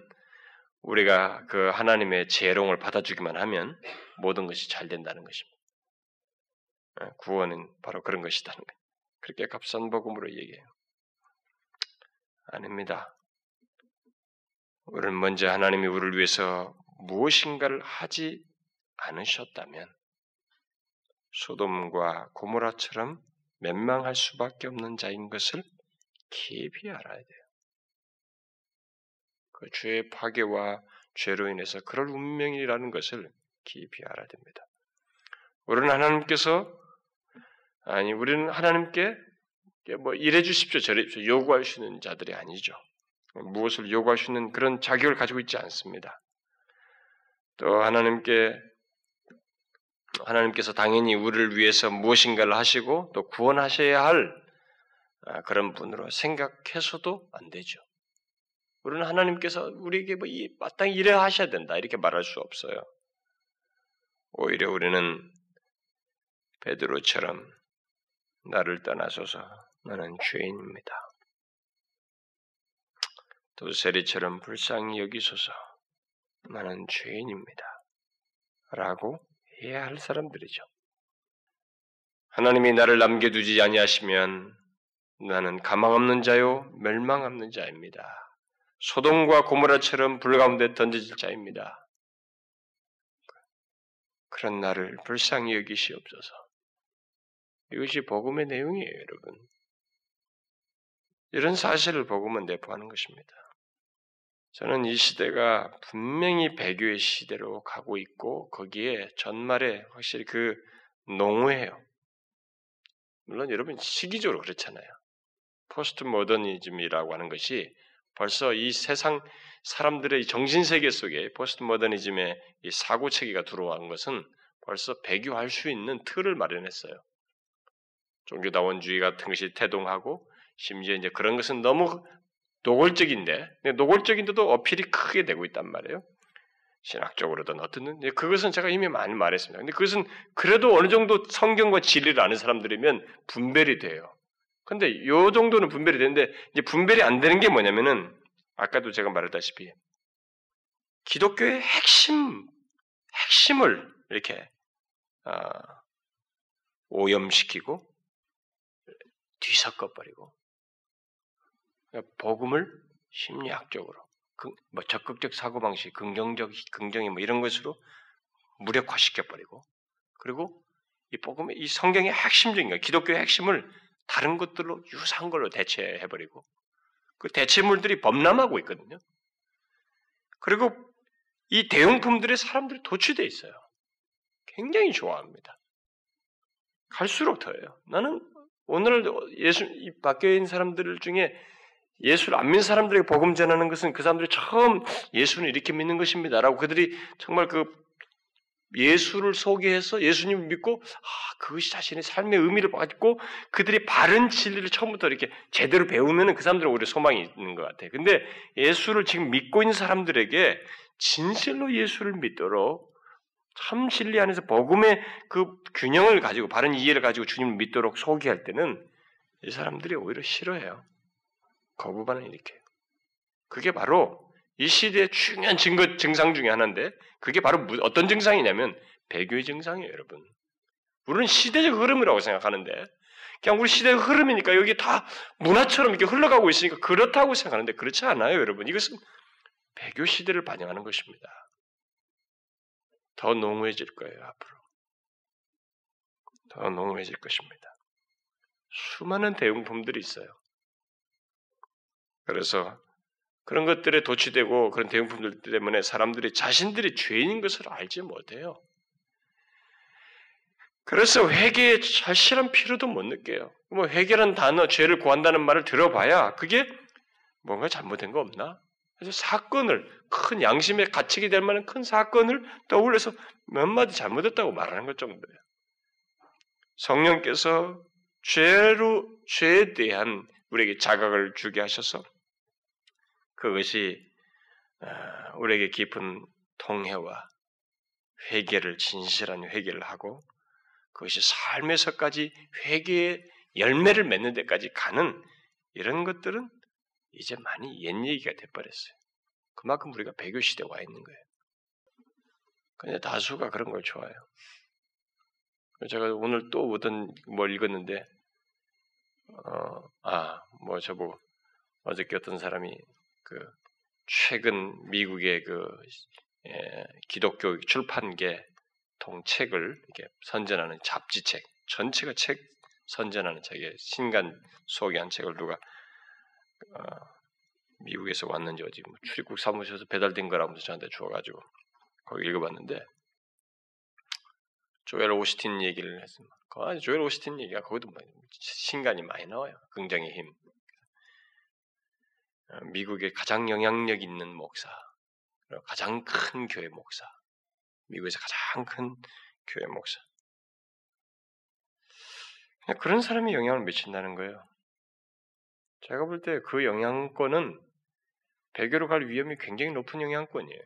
우리가 그 하나님의 재롱을 받아주기만 하면 모든 것이 잘 된다는 것입니다. 예, 구원은 바로 그런 것이다는 거예요. 그렇게 값싼 복음으로 얘기해요. 아닙니다. 우리는 먼저 하나님이 우리를 위해서 무엇인가를 하지 않으셨다면 소돔과 고모라처럼 멸망할 수밖에 없는 자인 것을 깊이 알아야 돼요. 그 죄의 파괴와 죄로 인해서 그럴 운명이라는 것을 깊이 알아야 됩니다. 우리는 하나님께서 아니 우리는 하나님께 뭐 이래 주십시오 저래 주십시오 요구할 수 있는 자들이 아니죠. 무엇을 요구할 수 있는 그런 자격을 가지고 있지 않습니다. 또 하나님께 하나님께서 당연히 우리를 위해서 무엇인가를 하시고 또 구원하셔야 할 아, 그런 분으로 생각해서도 안 되죠. 우리는 하나님께서 우리에게 뭐 마땅히 이래 하셔야 된다 이렇게 말할 수 없어요. 오히려 우리는 베드로처럼 나를 떠나소서 나는 죄인입니다. 또 세리처럼 불쌍히 여기소서 나는 죄인입니다. 라고 해야 할 사람들이죠. 하나님이 나를 남겨두지 아니하시면 나는 가망 없는 자요 멸망 없는 자입니다. 소돔과 고모라처럼 불 가운데 던져질 자입니다. 그런 나를 불쌍히 여기시옵소서. 이것이 복음의 내용이에요, 여러분. 이런 사실을 복음은 내포하는 것입니다. 저는 이 시대가 분명히 배교의 시대로 가고 있고 거기에 전말에 확실히 그 농후해요. 물론 여러분 시기적으로 그렇잖아요. 포스트 모더니즘이라고 하는 것이 벌써 이 세상 사람들의 정신 세계 속에 포스트 모더니즘의 이 사고 체계가 들어온 것은 벌써 배교할 수 있는 틀을 마련했어요. 종교다원주의 같은 것이 태동하고 심지어 이제 그런 것은 너무 노골적인데 노골적인데도 어필이 크게 되고 있단 말이에요. 신학적으로든 어떤 그것은 제가 이미 많이 말했습니다. 근데 그것은 그래도 어느 정도 성경과 진리를 아는 사람들이면 분별이 돼요. 근데 요 정도는 분별이 되는데 이제 분별이 안 되는 게 뭐냐면은 아까도 제가 말했다시피 기독교의 핵심 핵심을 이렇게 어, 오염시키고 뒤섞어 버리고 복음을 심리학적으로 뭐 적극적 사고 방식, 긍정적 긍정이 뭐 이런 것으로 무력화시켜 버리고 그리고 이 복음의 이 성경의 핵심적인 거, 기독교의 핵심을 다른 것들로 유사한 걸로 대체해 버리고 그 대체물들이 범람하고 있거든요. 그리고 이 대용품들의 사람들이 도취돼 있어요. 굉장히 좋아합니다. 갈수록 더해요. 나는 오늘 예수 밖에 있는 사람들 중에 예수를 안 믿는 사람들에게 복음 전하는 것은 그 사람들이 처음 예수는 이렇게 믿는 것입니다라고 그들이 정말 그 예수를 소개해서 예수님을 믿고 아, 그것이 자신의 삶의 의미를 받고 그들이 바른 진리를 처음부터 이렇게 제대로 배우면 그 사람들은 오히려 소망이 있는 것 같아요. 근데 예수를 지금 믿고 있는 사람들에게 진실로 예수를 믿도록 참 진리 안에서 복음의 그 균형을 가지고 바른 이해를 가지고 주님을 믿도록 소개할 때는 이 사람들이 오히려 싫어해요. 거부 반응이 이렇게. 그게 바로 이 시대의 중요한 증거 증상 중에 하나인데 그게 바로 어떤 증상이냐면 배교의 증상이에요, 여러분. 우리는 시대적 흐름이라고 생각하는데 그냥 우리 시대의 흐름이니까 여기 다 문화처럼 이렇게 흘러가고 있으니까 그렇다고 생각하는데 그렇지 않아요, 여러분. 이것은 배교 시대를 반영하는 것입니다. 더 농후해질 거예요, 앞으로. 더 농후해질 것입니다. 수많은 대용품들이 있어요. 그래서 그런 것들에 도취되고 그런 대용품들 때문에 사람들이 자신들이 죄인인 것을 알지 못해요. 그래서 회개에 절실한 필요도 못 느껴요. 뭐 회개란 단어, 죄를 구한다는 말을 들어봐야 그게 뭔가 잘못된 거 없나? 그래서 사건을 큰 양심에 갇히게 될 만한 큰 사건을 떠올려서 몇 마디 잘못했다고 말하는 것 정도예요. 성령께서 죄로 죄에 대한 우리에게 자각을 주게 하셔서 그것이 어, 우리에게 깊은 통해와 회개를 진실한 회개를 하고 그것이 삶에서까지 회개의 열매를 맺는 데까지 가는 이런 것들은 이제 많이 옛 얘기가 돼버렸어요. 그만큼 우리가 배교 시대에 와 있는 거예요. 근데 다수가 그런 걸 좋아해요. 제가 오늘 또 어떤 뭘 읽었는데, 어, 아, 뭐 저보고 어저께 어떤 사람이 그 최근 미국의 그 예, 기독교 출판계 통책을 이렇게 선전하는 잡지책 전체가 책 선전하는 책에 신간 소개한 책을 누가 어, 미국에서 왔는지 어디 뭐 출입국 사무소에서 배달된 거라면서 저한테 주어가지고 거기 읽어봤는데 조엘 오스틴 얘기를 했습니다. 그 조엘 오스틴 얘기가 거기도 뭐 신간이 많이 나와요. 긍정의 힘. 어, 미국의 가장 영향력 있는 목사, 가장 큰 교회 목사, 미국에서 가장 큰 교회 목사. 그런 사람이 영향을 미친다는 거예요. 제가 볼 때 그 영향권은 배교로 갈 위험이 굉장히 높은 영향권이에요.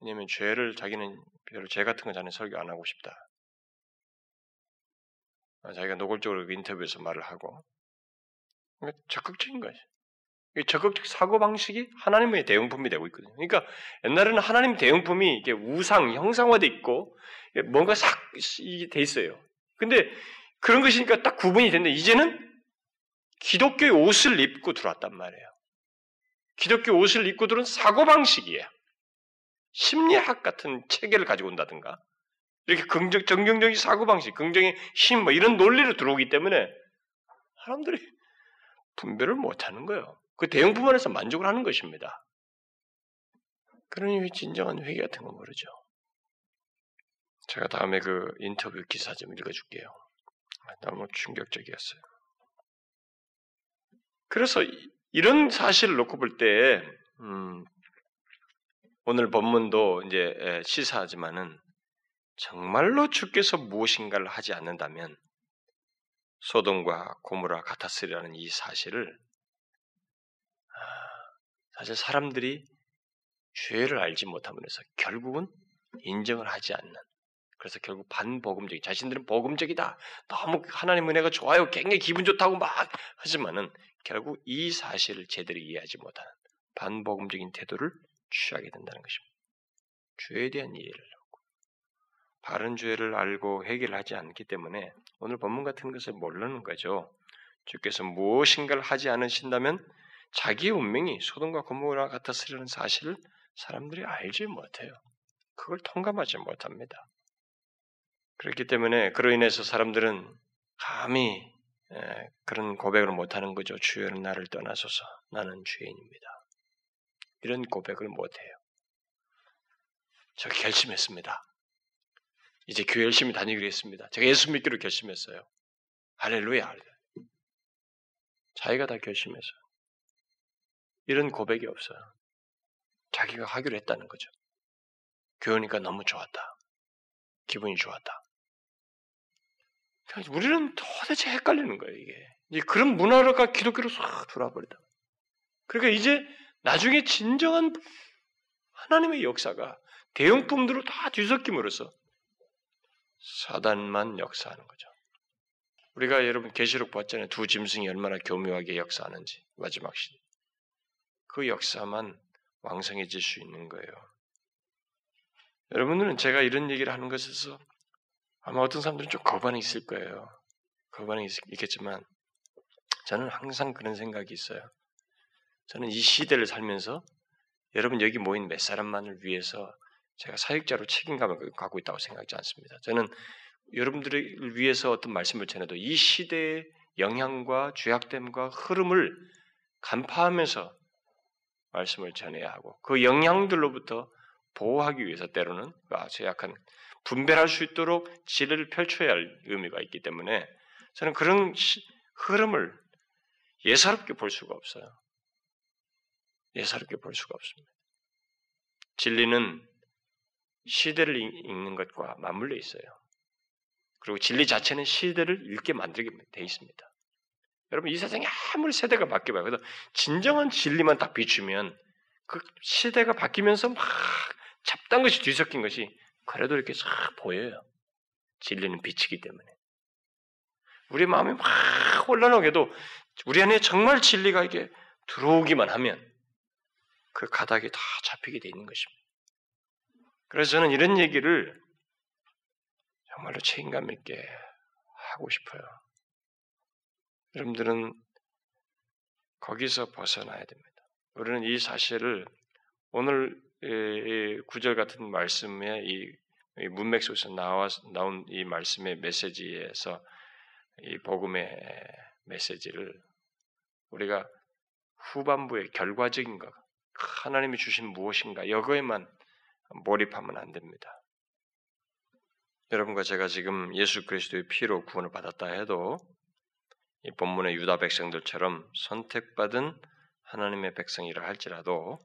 왜냐하면 죄를 자기는 별로 죄 같은 거 자는 설교 안 하고 싶다. 아, 자기가 노골적으로 그 인터뷰에서 말을 하고 그러니까 적극적인 거죠. 적극적 사고 방식이 하나님의 대응품이 되고 있거든요. 그러니까 옛날에는 하나님 대응품이 이게 우상 형상화돼 있고 뭔가 싹 이게 돼 있어요. 근데 그런 것이니까 딱 구분이 됐는데 이제는 기독교의 옷을 입고 들어왔단 말이에요. 기독교 옷을 입고 들어온 사고 방식이에요. 심리학 같은 체계를 가지고 온다든가 이렇게 긍정, 정경적인 사고 방식, 긍정의 힘, 뭐 이런 논리로 들어오기 때문에 사람들이 분별을 못 하는 거예요. 그 대형품 안에서 만족을 하는 것입니다. 그러니 진정한 회개 같은 거 모르죠. 제가 다음에 그 인터뷰 기사 좀 읽어줄게요. 너무 충격적이었어요. 그래서 이런 사실을 놓고 볼 때, 음, 오늘 본문도 이제 시사하지만은 정말로 주께서 무엇인가를 하지 않는다면 소돔과 고무라 같았으리라는 이 사실을 아, 사실 사람들이 죄를 알지 못함으로써 결국은 인정을 하지 않는 그래서 결국 반복음적인 자신들은 복음적이다. 너무 하나님 은혜가 좋아요. 굉장히 기분 좋다고 막 하지만은 결국 이 사실을 제대로 이해하지 못하는 반복음적인 태도를 취하게 된다는 것입니다. 죄에 대한 이해를 하고 바른 죄를 알고 회개를 하지 않기 때문에 오늘 본문 같은 것을 모르는 거죠. 주께서 무엇인가를 하지 않으신다면 자기의 운명이 소돔과 고모라 같았으려는 사실을 사람들이 알지 못해요. 그걸 통감하지 못합니다. 그렇기 때문에 그로 인해서 사람들은 감히 그런 고백을 못하는 거죠. 주여는 나를 떠나소서 나는 죄인입니다. 이런 고백을 못해요. 저 결심했습니다. 이제 교회 열심히 다니기로 했습니다. 제가 예수 믿기로 결심했어요. 할렐루야. 자기가 다 결심해서 이런 고백이 없어요. 자기가 하기로 했다는 거죠. 교회니까 너무 좋았다. 기분이 좋았다. 우리는 도대체 헷갈리는 거예요, 이게. 그런 문화가 기독교로 싹 돌아버리다. 그러니까 이제 나중에 진정한 하나님의 역사가 대형품들로 다 뒤섞임으로써 사단만 역사하는 거죠. 우리가 여러분 계시록 봤잖아요. 두 짐승이 얼마나 교묘하게 역사하는지 마지막 시. 그 역사만 왕성해질 수 있는 거예요. 여러분들은 제가 이런 얘기를 하는 것에서 아마 어떤 사람들은 좀 거반이 있을 거예요. 거반이 있겠지만 저는 항상 그런 생각이 있어요. 저는 이 시대를 살면서 여러분 여기 모인 몇 사람만을 위해서 제가 사역자로 책임감을 갖고 있다고 생각하지 않습니다. 저는 여러분들을 위해서 어떤 말씀을 전해도 이 시대의 영향과 죄악됨과 흐름을 간파하면서 말씀을 전해야 하고 그 영향들로부터 보호하기 위해서 때로는 아주 약한 분별할 수 있도록 지혜를 펼쳐야 할 의미가 있기 때문에 저는 그런 시, 흐름을 예사롭게 볼 수가 없어요. 예사롭게 볼 수가 없습니다. 진리는 시대를 읽는 것과 맞물려 있어요. 그리고 진리 자체는 시대를 읽게 만들게 돼 있습니다. 여러분 이 세상에 아무리 세대가 바뀌어봐요. 그래서 진정한 진리만 딱 비추면 그 시대가 바뀌면서 막 잡단 것이 뒤섞인 것이 그래도 이렇게 싹 보여요. 진리는 빛이기 때문에. 우리 마음이 막 혼란하게도 우리 안에 정말 진리가 이게 들어오기만 하면 그 가닥이 다 잡히게 돼 있는 것입니다. 그래서 저는 이런 얘기를 정말로 책임감 있게 하고 싶어요. 여러분들은 거기서 벗어나야 됩니다. 우리는 이 사실을 오늘 구절 같은 말씀의 이 문맥 속에서 나와 나온 이 말씀의 메시지에서 이 복음의 메시지를 우리가 후반부의 결과적인 것, 하나님이 주신 무엇인가 여거에만 몰입하면 안 됩니다. 여러분과 제가 지금 예수 그리스도의 피로 구원을 받았다 해도 이 본문의 유다 백성들처럼 선택받은 하나님의 백성이라 할지라도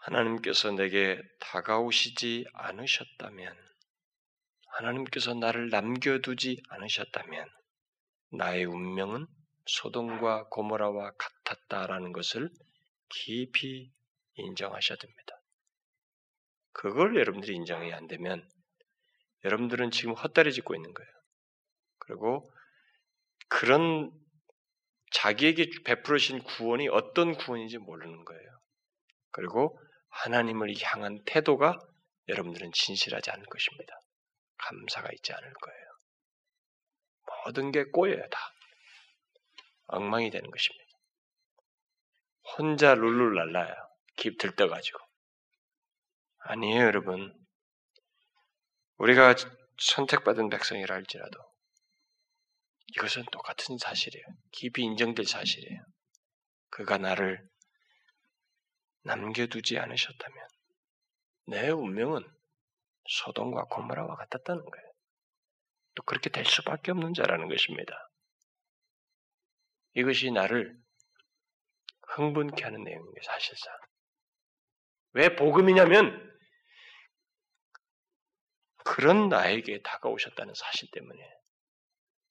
하나님께서 내게 다가오시지 않으셨다면, 하나님께서 나를 남겨두지 않으셨다면, 나의 운명은 소돔과 고모라와 같았다라는 것을 깊이 인정하셔야 됩니다. 그걸 여러분들이 인정이 안 되면 여러분들은 지금 헛다리 짚고 있는 거예요. 그리고 그런 자기에게 베풀으신 구원이 어떤 구원인지 모르는 거예요. 그리고 하나님을 향한 태도가 여러분들은 진실하지 않을 것입니다. 감사가 있지 않을 거예요. 모든 게 꼬여요, 다. 엉망이 되는 것입니다. 혼자 룰루랄라요. 깊 들떠가지고. 아니에요, 여러분. 우리가 선택받은 백성이라 할지라도 이것은 똑같은 사실이에요. 깊이 인정될 사실이에요. 그가 나를 남겨두지 않으셨다면 내 운명은 소돔과 고모라와 같았다는 거예요. 또 그렇게 될 수밖에 없는 자라는 것입니다. 이것이 나를 흥분케 하는 내용이에요, 사실상. 왜 복음이냐면 그런 나에게 다가오셨다는 사실 때문에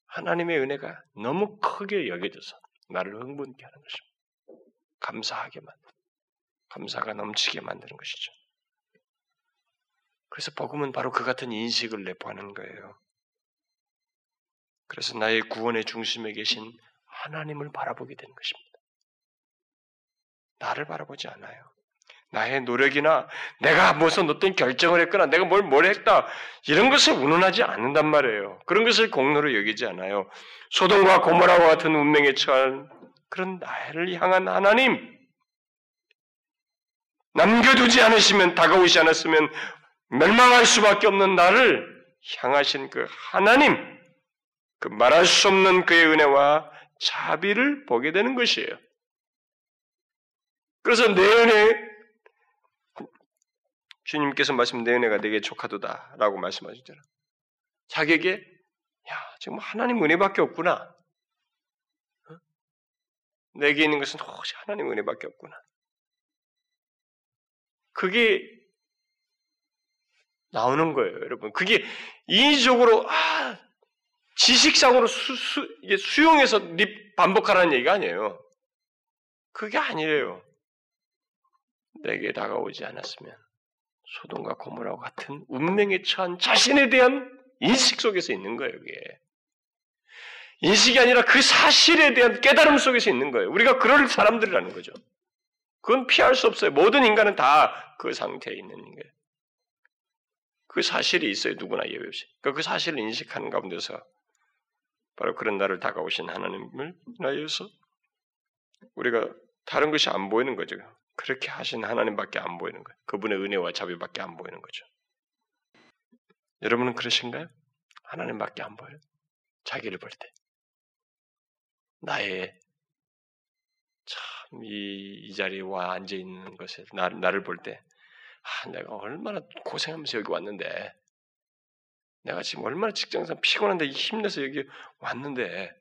하나님의 은혜가 너무 크게 여겨져서 나를 흥분케 하는 것입니다. 감사하게 만드 감사가 넘치게 만드는 것이죠. 그래서 복음은 바로 그 같은 인식을 내포하는 거예요. 그래서 나의 구원의 중심에 계신 하나님을 바라보게 되는 것입니다. 나를 바라보지 않아요. 나의 노력이나 내가 무슨 어떤 결정을 했거나 내가 뭘 뭘 했다 이런 것을 운운하지 않는단 말이에요. 그런 것을 공로로 여기지 않아요. 소돔과 고모라와 같은 운명에 처한 그런 나를 향한 하나님 남겨두지 않으시면 다가오지 않았으면 멸망할 수밖에 없는 나를 향하신 그 하나님, 그 말할 수 없는 그의 은혜와 자비를 보게 되는 것이에요. 그래서 내 은혜, 주님께서 말씀 내 은혜가 내게 족하도다라고 말씀하셨잖아. 자기에게 야 지금 하나님 은혜밖에 없구나. 어? 내게 있는 것은 오직 하나님 은혜밖에 없구나. 그게 나오는 거예요, 여러분. 그게 인위적으로 아, 지식상으로 수, 수, 수용해서 반복하라는 얘기가 아니에요. 그게 아니에요. 내게 다가오지 않았으면 소돔과 고모라와 같은 운명에 처한 자신에 대한 인식 속에서 있는 거예요, 그게. 인식이 아니라 그 사실에 대한 깨달음 속에서 있는 거예요. 우리가 그럴 사람들이라는 거죠. 그건 피할 수 없어요. 모든 인간은 다 그 상태에 있는 거예요. 그 사실이 있어요. 누구나 예외 없이. 그러니까 그 사실을 인식하는 가운데서 바로 그런 나를 다가오신 하나님을 인하여서 우리가 다른 것이 안 보이는 거죠. 그렇게 하신 하나님밖에 안 보이는 거예요. 그분의 은혜와 자비밖에 안 보이는 거죠. 여러분은 그러신가요? 하나님밖에 안 보여요. 자기를 볼 때. 나의 이, 이 자리에 와 앉아 있는 것에 나, 나를 볼 때, 아, 내가 얼마나 고생하면서 여기 왔는데, 내가 지금 얼마나 직장상 피곤한데 힘내서 여기 왔는데,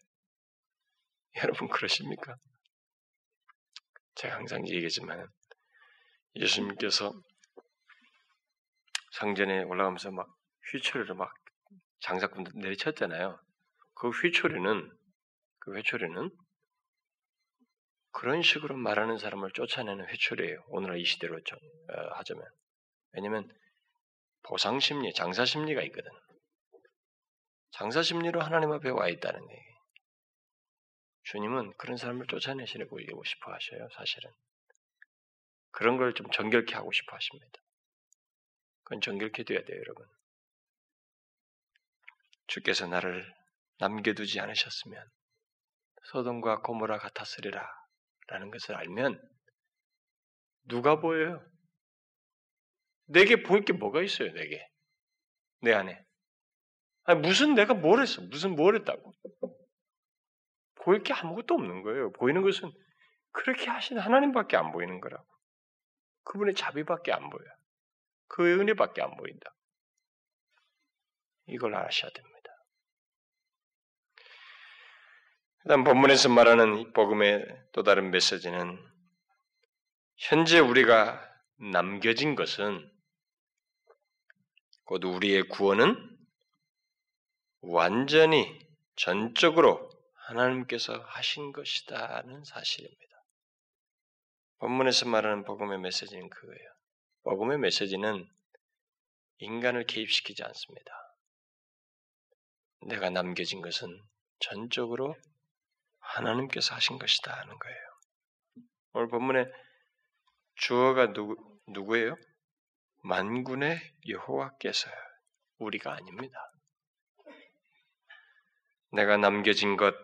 여러분 그러십니까? 제가 항상 얘기했지만, 예수님께서 상전에 올라가면서 막 휘초리를 막 장사꾼들 내리쳤잖아요. 그 휘초리는 그 회초리는 그런 식으로 말하는 사람을 쫓아내는 회초리예요. 오늘날 이 시대로 어, 하자면. 왜냐면 보상 심리, 장사 심리가 있거든. 장사 심리로 하나님 앞에 와 있다는 얘기. 주님은 그런 사람을 쫓아내시려고 이기고 싶어 하셔요, 사실은. 그런 걸 좀 정결케 하고 싶어 하십니다. 그건 정결케 돼야 돼요, 여러분. 주께서 나를 남겨두지 않으셨으면 소돔과 고모라 같았으리라 라는 것을 알면 누가 보여요? 내게 보일 게 뭐가 있어요, 내게? 내 안에. 아니, 무슨 내가 뭘 했어? 무슨 뭘 했다고? 보일 게 아무것도 없는 거예요. 보이는 것은 그렇게 하신 하나님밖에 안 보이는 거라고. 그분의 자비밖에 안 보여요. 그 은혜밖에 안 보인다. 이걸 아셔야 됩니다. 그 다음 본문에서 말하는 이 복음의 또 다른 메시지는 현재 우리가 남겨진 것은 곧 우리의 구원은 완전히 전적으로 하나님께서 하신 것이다는 사실입니다. 본문에서 말하는 복음의 메시지는 그거예요. 복음의 메시지는 인간을 개입시키지 않습니다. 내가 남겨진 것은 전적으로 하나님께서 하신 것이다 하는 거예요. 오늘 본문에 주어가 누구, 누구예요? 만군의 여호와께서요. 우리가 아닙니다. 내가 남겨진 것,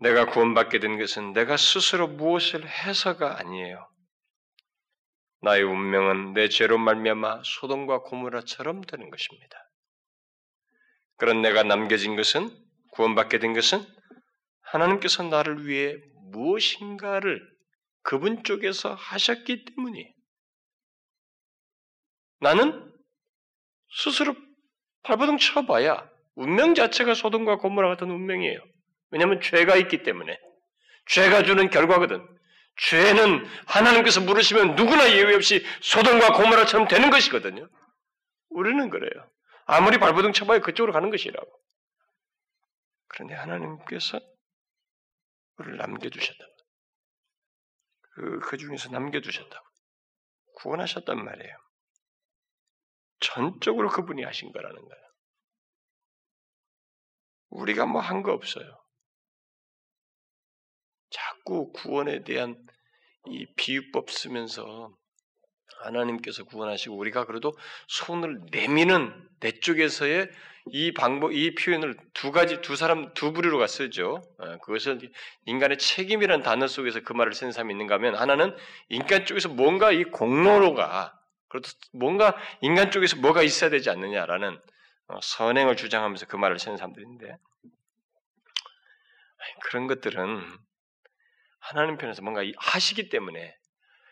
내가 구원받게 된 것은 내가 스스로 무엇을 해서가 아니에요. 나의 운명은 내 죄로 말미암아 소돔과 고무라처럼 되는 것입니다. 그런 내가 남겨진 것은 구원받게 된 것은 하나님께서 나를 위해 무엇인가를 그분 쪽에서 하셨기 때문이에요. 나는 스스로 발버둥 쳐봐야 운명 자체가 소돔과 고모라 같은 운명이에요. 왜냐하면 죄가 있기 때문에 죄가 주는 결과거든. 죄는 하나님께서 물으시면 누구나 예외 없이 소돔과 고모라처럼 되는 것이거든요. 우리는 그래요. 아무리 발버둥 쳐봐야 그쪽으로 가는 것이라고. 그런데 하나님께서 우리를 남겨두셨다고. 그, 그 중에서 남겨두셨다고. 구원하셨단 말이에요. 전적으로 그분이 하신 거라는 거예요. 우리가 뭐 한 거 없어요. 자꾸 구원에 대한 이 비유법 쓰면서 하나님께서 구원하시고 우리가 그래도 손을 내미는 내 쪽에서의 이 방법, 이 표현을 두 가지, 두 사람, 두 부류로가 쓰죠. 어, 그것을 인간의 책임이라는 단어 속에서 그 말을 쓰는 사람이 있는가 하면 하나는 인간 쪽에서 뭔가 이 공로로가, 그렇도 뭔가 인간 쪽에서 뭐가 있어야 되지 않느냐라는 어, 선행을 주장하면서 그 말을 쓰는 사람들인데 그런 것들은 하나님 편에서 뭔가 하시기 때문에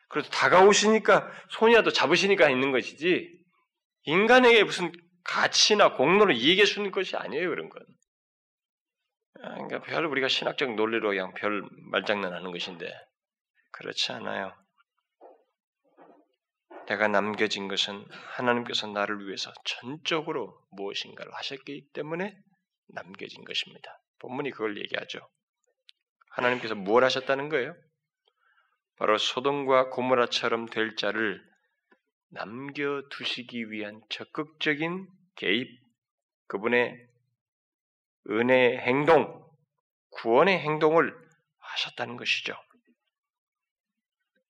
그래도 다가오시니까 손이라도 잡으시니까 있는 것이지 인간에게 무슨 가치나 공로를 이익해 주는 것이 아니에요 그런 건. 아, 그러니까 별 우리가 신학적 논리로 그냥 별 말장난하는 것인데 그렇지 않아요. 내가 남겨진 것은 하나님께서 나를 위해서 전적으로 무엇인가를 하셨기 때문에 남겨진 것입니다. 본문이 그걸 얘기하죠. 하나님께서 뭘 하셨다는 거예요? 바로 소돔과 고모라처럼 될 자를 남겨두시기 위한 적극적인 개입, 그분의 은혜 행동, 구원의 행동을 하셨다는 것이죠.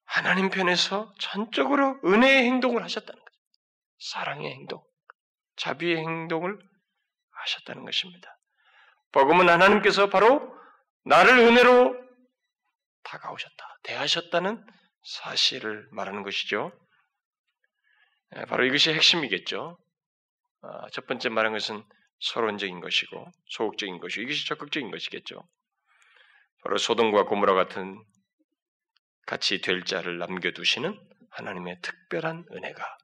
하나님 편에서 전적으로 은혜의 행동을 하셨다는 거죠. 사랑의 행동, 자비의 행동을 하셨다는 것입니다. 복음은 하나님께서 바로 나를 은혜로 다가오셨다, 대하셨다는 사실을 말하는 것이죠. 예, 바로 이것이 핵심이겠죠. 아, 첫 번째 말한 것은 서론적인 것이고 소극적인 것이고 이것이 적극적인 것이겠죠. 바로 소돔과 고모라 같은 같이 될 자를 남겨두시는 하나님의 특별한 은혜가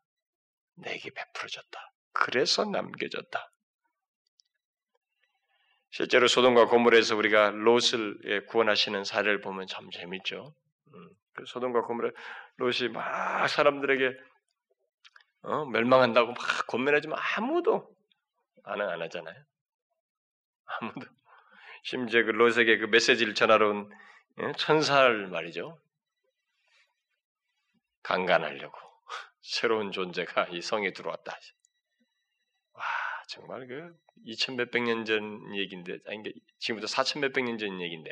내게 베풀어졌다. 그래서 남겨졌다. 실제로 소돔과 고모라에서 우리가 롯을 예, 구원하시는 사례를 보면 참 재밌죠. 음, 그 소돔과 고모라 롯이 막 사람들에게 어, 멸망한다고 막 권면하지만 아무도 반응 안 하잖아요. 아무도 심지어 그 롯에게 그 메시지를 전하러 온 예, 천사를 말이죠. 강간하려고 새로운 존재가 이 성에 들어왔다. 와 정말 그 2천 몇백 년 전 얘기인데 아니 지금부터 4천 몇백 년 전 얘기인데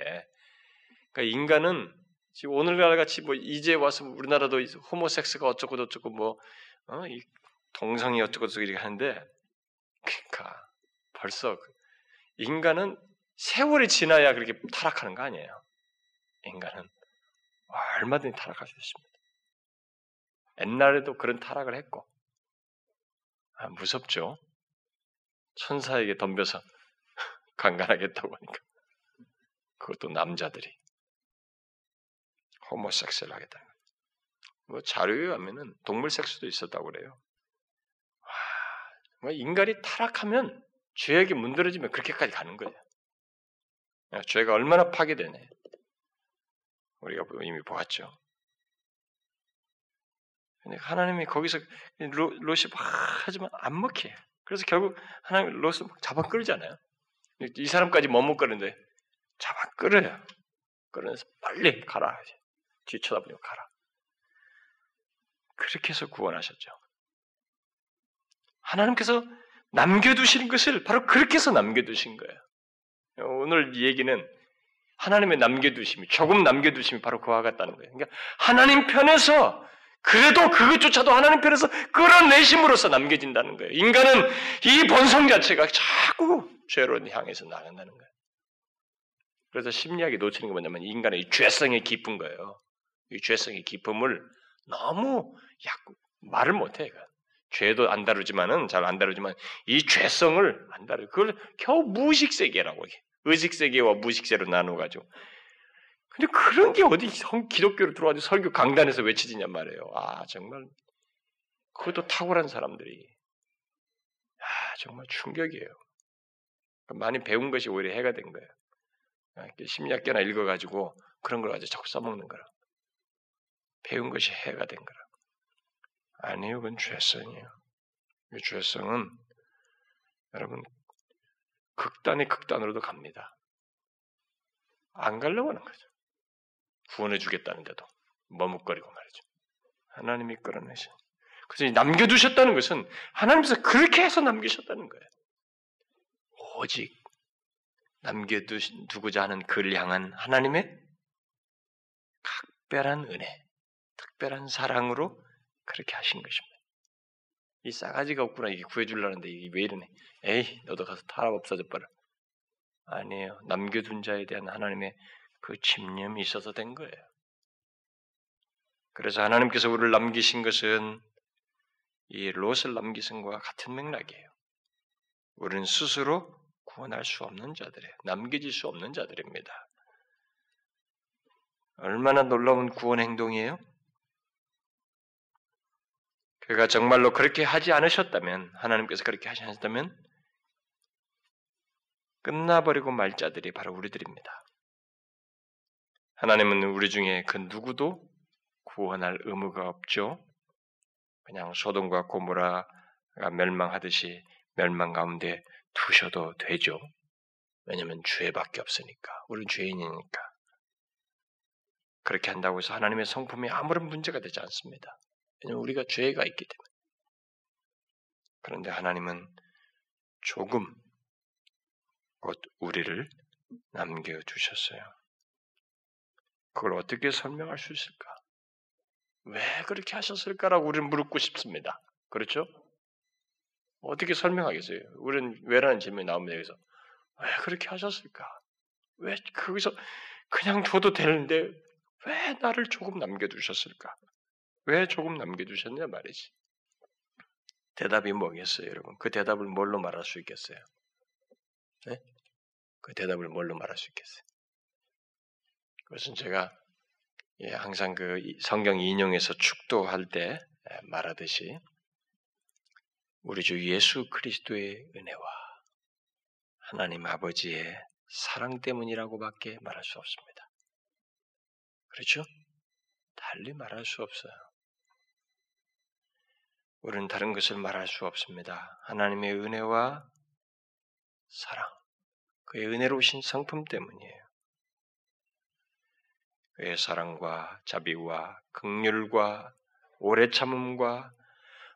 그러니까 인간은 지금 오늘날 같이 뭐 이제 와서 우리나라도 호모섹스가 어쩌고 저쩌고 뭐 어? 이 동성이 어쩌고 저쩌고 이렇게 하는데 그러니까 벌써 그 인간은 세월이 지나야 그렇게 타락하는 거 아니에요. 인간은 얼마든지 타락할 수 있습니다. 옛날에도 그런 타락을 했고 아, 무섭죠. 천사에게 덤벼서 강간하겠다고 하니까 그것도 남자들이 호모섹스를 하겠다는 거예요. 뭐 자료에 가면은 동물 섹스도 있었다고 그래요. 와, 인간이 타락하면 죄에게 문드러지면 그렇게까지 가는 거예요. 죄가 얼마나 파괴되네. 우리가 이미 보았죠. 근데 하나님이 거기서 로, 롯이 막 하지만 안 먹혀. 그래서 결국 하나님 롯을 잡아 끌잖아요. 이 사람까지 머뭇거리는데 잡아 끌어요. 끌어서 빨리 가라. 뒤 쳐다보고 가라. 그렇게 해서 구원하셨죠. 하나님께서 남겨두신 것을 바로 그렇게 해서 남겨두신 거예요. 오늘 얘기는 하나님의 남겨두심이, 조금 남겨두심이 바로 그와 같다는 거예요. 그러니까 하나님 편에서 그래도 그것조차도 하나님 편에서 끌어내심으로써 남겨진다는 거예요. 인간은 이 본성 자체가 자꾸 죄로 향해서 나간다는 거예요. 그래서 심리학이 놓치는 게 뭐냐면 인간의 이 죄성이 깊은 거예요. 이 죄성의 깊음을 너무 약 말을 못해. 죄도 안 다루지만은 잘 안 다루지만 이 죄성을 안 다루. 그걸 겨우 무식 세계라고 해. 의식 세계와 무식 세로 나눠 가지고. 근데 그런 게 어디 성 기독교로 들어와서 설교 강단에서 외치지냔 말이에요. 아 정말 그것도 탁월한 사람들이. 아 정말 충격이에요. 많이 배운 것이 오히려 해가 된 거예요. 아, 심리학계나 읽어가지고 그런 걸 가지고 자꾸 써먹는 거라. 배운 것이 해가 된 거라. 아니요, 그건 죄성이에요. 이 죄성은 여러분 극단의 극단으로도 갑니다. 안 가려고 하는 거죠. 구원해 주겠다는데도 머뭇거리고 말이죠. 하나님이 끌어내신. 그래서 남겨두셨다는 것은 하나님께서 그렇게 해서 남기셨다는 거예요. 오직 남겨두고자 하는 그를 향한 하나님의 각별한 은혜, 특별한 사랑으로 그렇게 하신 것입니다. 이 싸가지가 없구나 이게 구해주려는데 이게 왜 이러네? 에이 너도 가서 타락 없어져 버려. 아니에요. 남겨둔 자에 대한 하나님의 그 집념이 있어서 된 거예요. 그래서 하나님께서 우리를 남기신 것은 이 롯을 남기신 것과 같은 맥락이에요. 우리는 스스로 구원할 수 없는 자들이에요. 남겨질 수 없는 자들입니다. 얼마나 놀라운 구원 행동이에요? 그가 정말로 그렇게 하지 않으셨다면, 하나님께서 그렇게 하셨다면, 끝나버리고 말 자들이 바로 우리들입니다. 하나님은 우리 중에 그 누구도 구원할 의무가 없죠. 그냥 소돔과 고모라가 멸망하듯이 멸망 가운데 두셔도 되죠. 왜냐하면 죄밖에 없으니까. 우리는 죄인이니까. 그렇게 한다고 해서 하나님의 성품이 아무런 문제가 되지 않습니다. 왜냐하면 우리가 죄가 있기 때문에. 그런데 하나님은 조금 곧 우리를 남겨주셨어요. 그걸 어떻게 설명할 수 있을까? 왜 그렇게 하셨을까라고 우리는 물고 싶습니다. 그렇죠? 어떻게 설명하겠어요? 우리는 왜라는 질문이 나옵니다. 여기서. 왜 그렇게 하셨을까? 왜 거기서 그냥 줘도 되는데 왜 나를 조금 남겨두셨을까? 왜 조금 남겨두셨냐 말이지. 대답이 뭐겠어요, 여러분? 그 대답을 뭘로 말할 수 있겠어요? 네? 그 대답을 뭘로 말할 수 있겠어요? 그것은 제가 예, 항상 그 성경 인용에서 축도할 때 예, 말하듯이 우리 주 예수 그리스도의 은혜와 하나님 아버지의 사랑 때문이라고밖에 말할 수 없습니다. 그렇죠? 달리 말할 수 없어요. 우리는 다른 것을 말할 수 없습니다. 하나님의 은혜와 사랑, 그의 은혜로우신 성품 때문이에요. 그의 사랑과 자비와 극률과 오래 참음과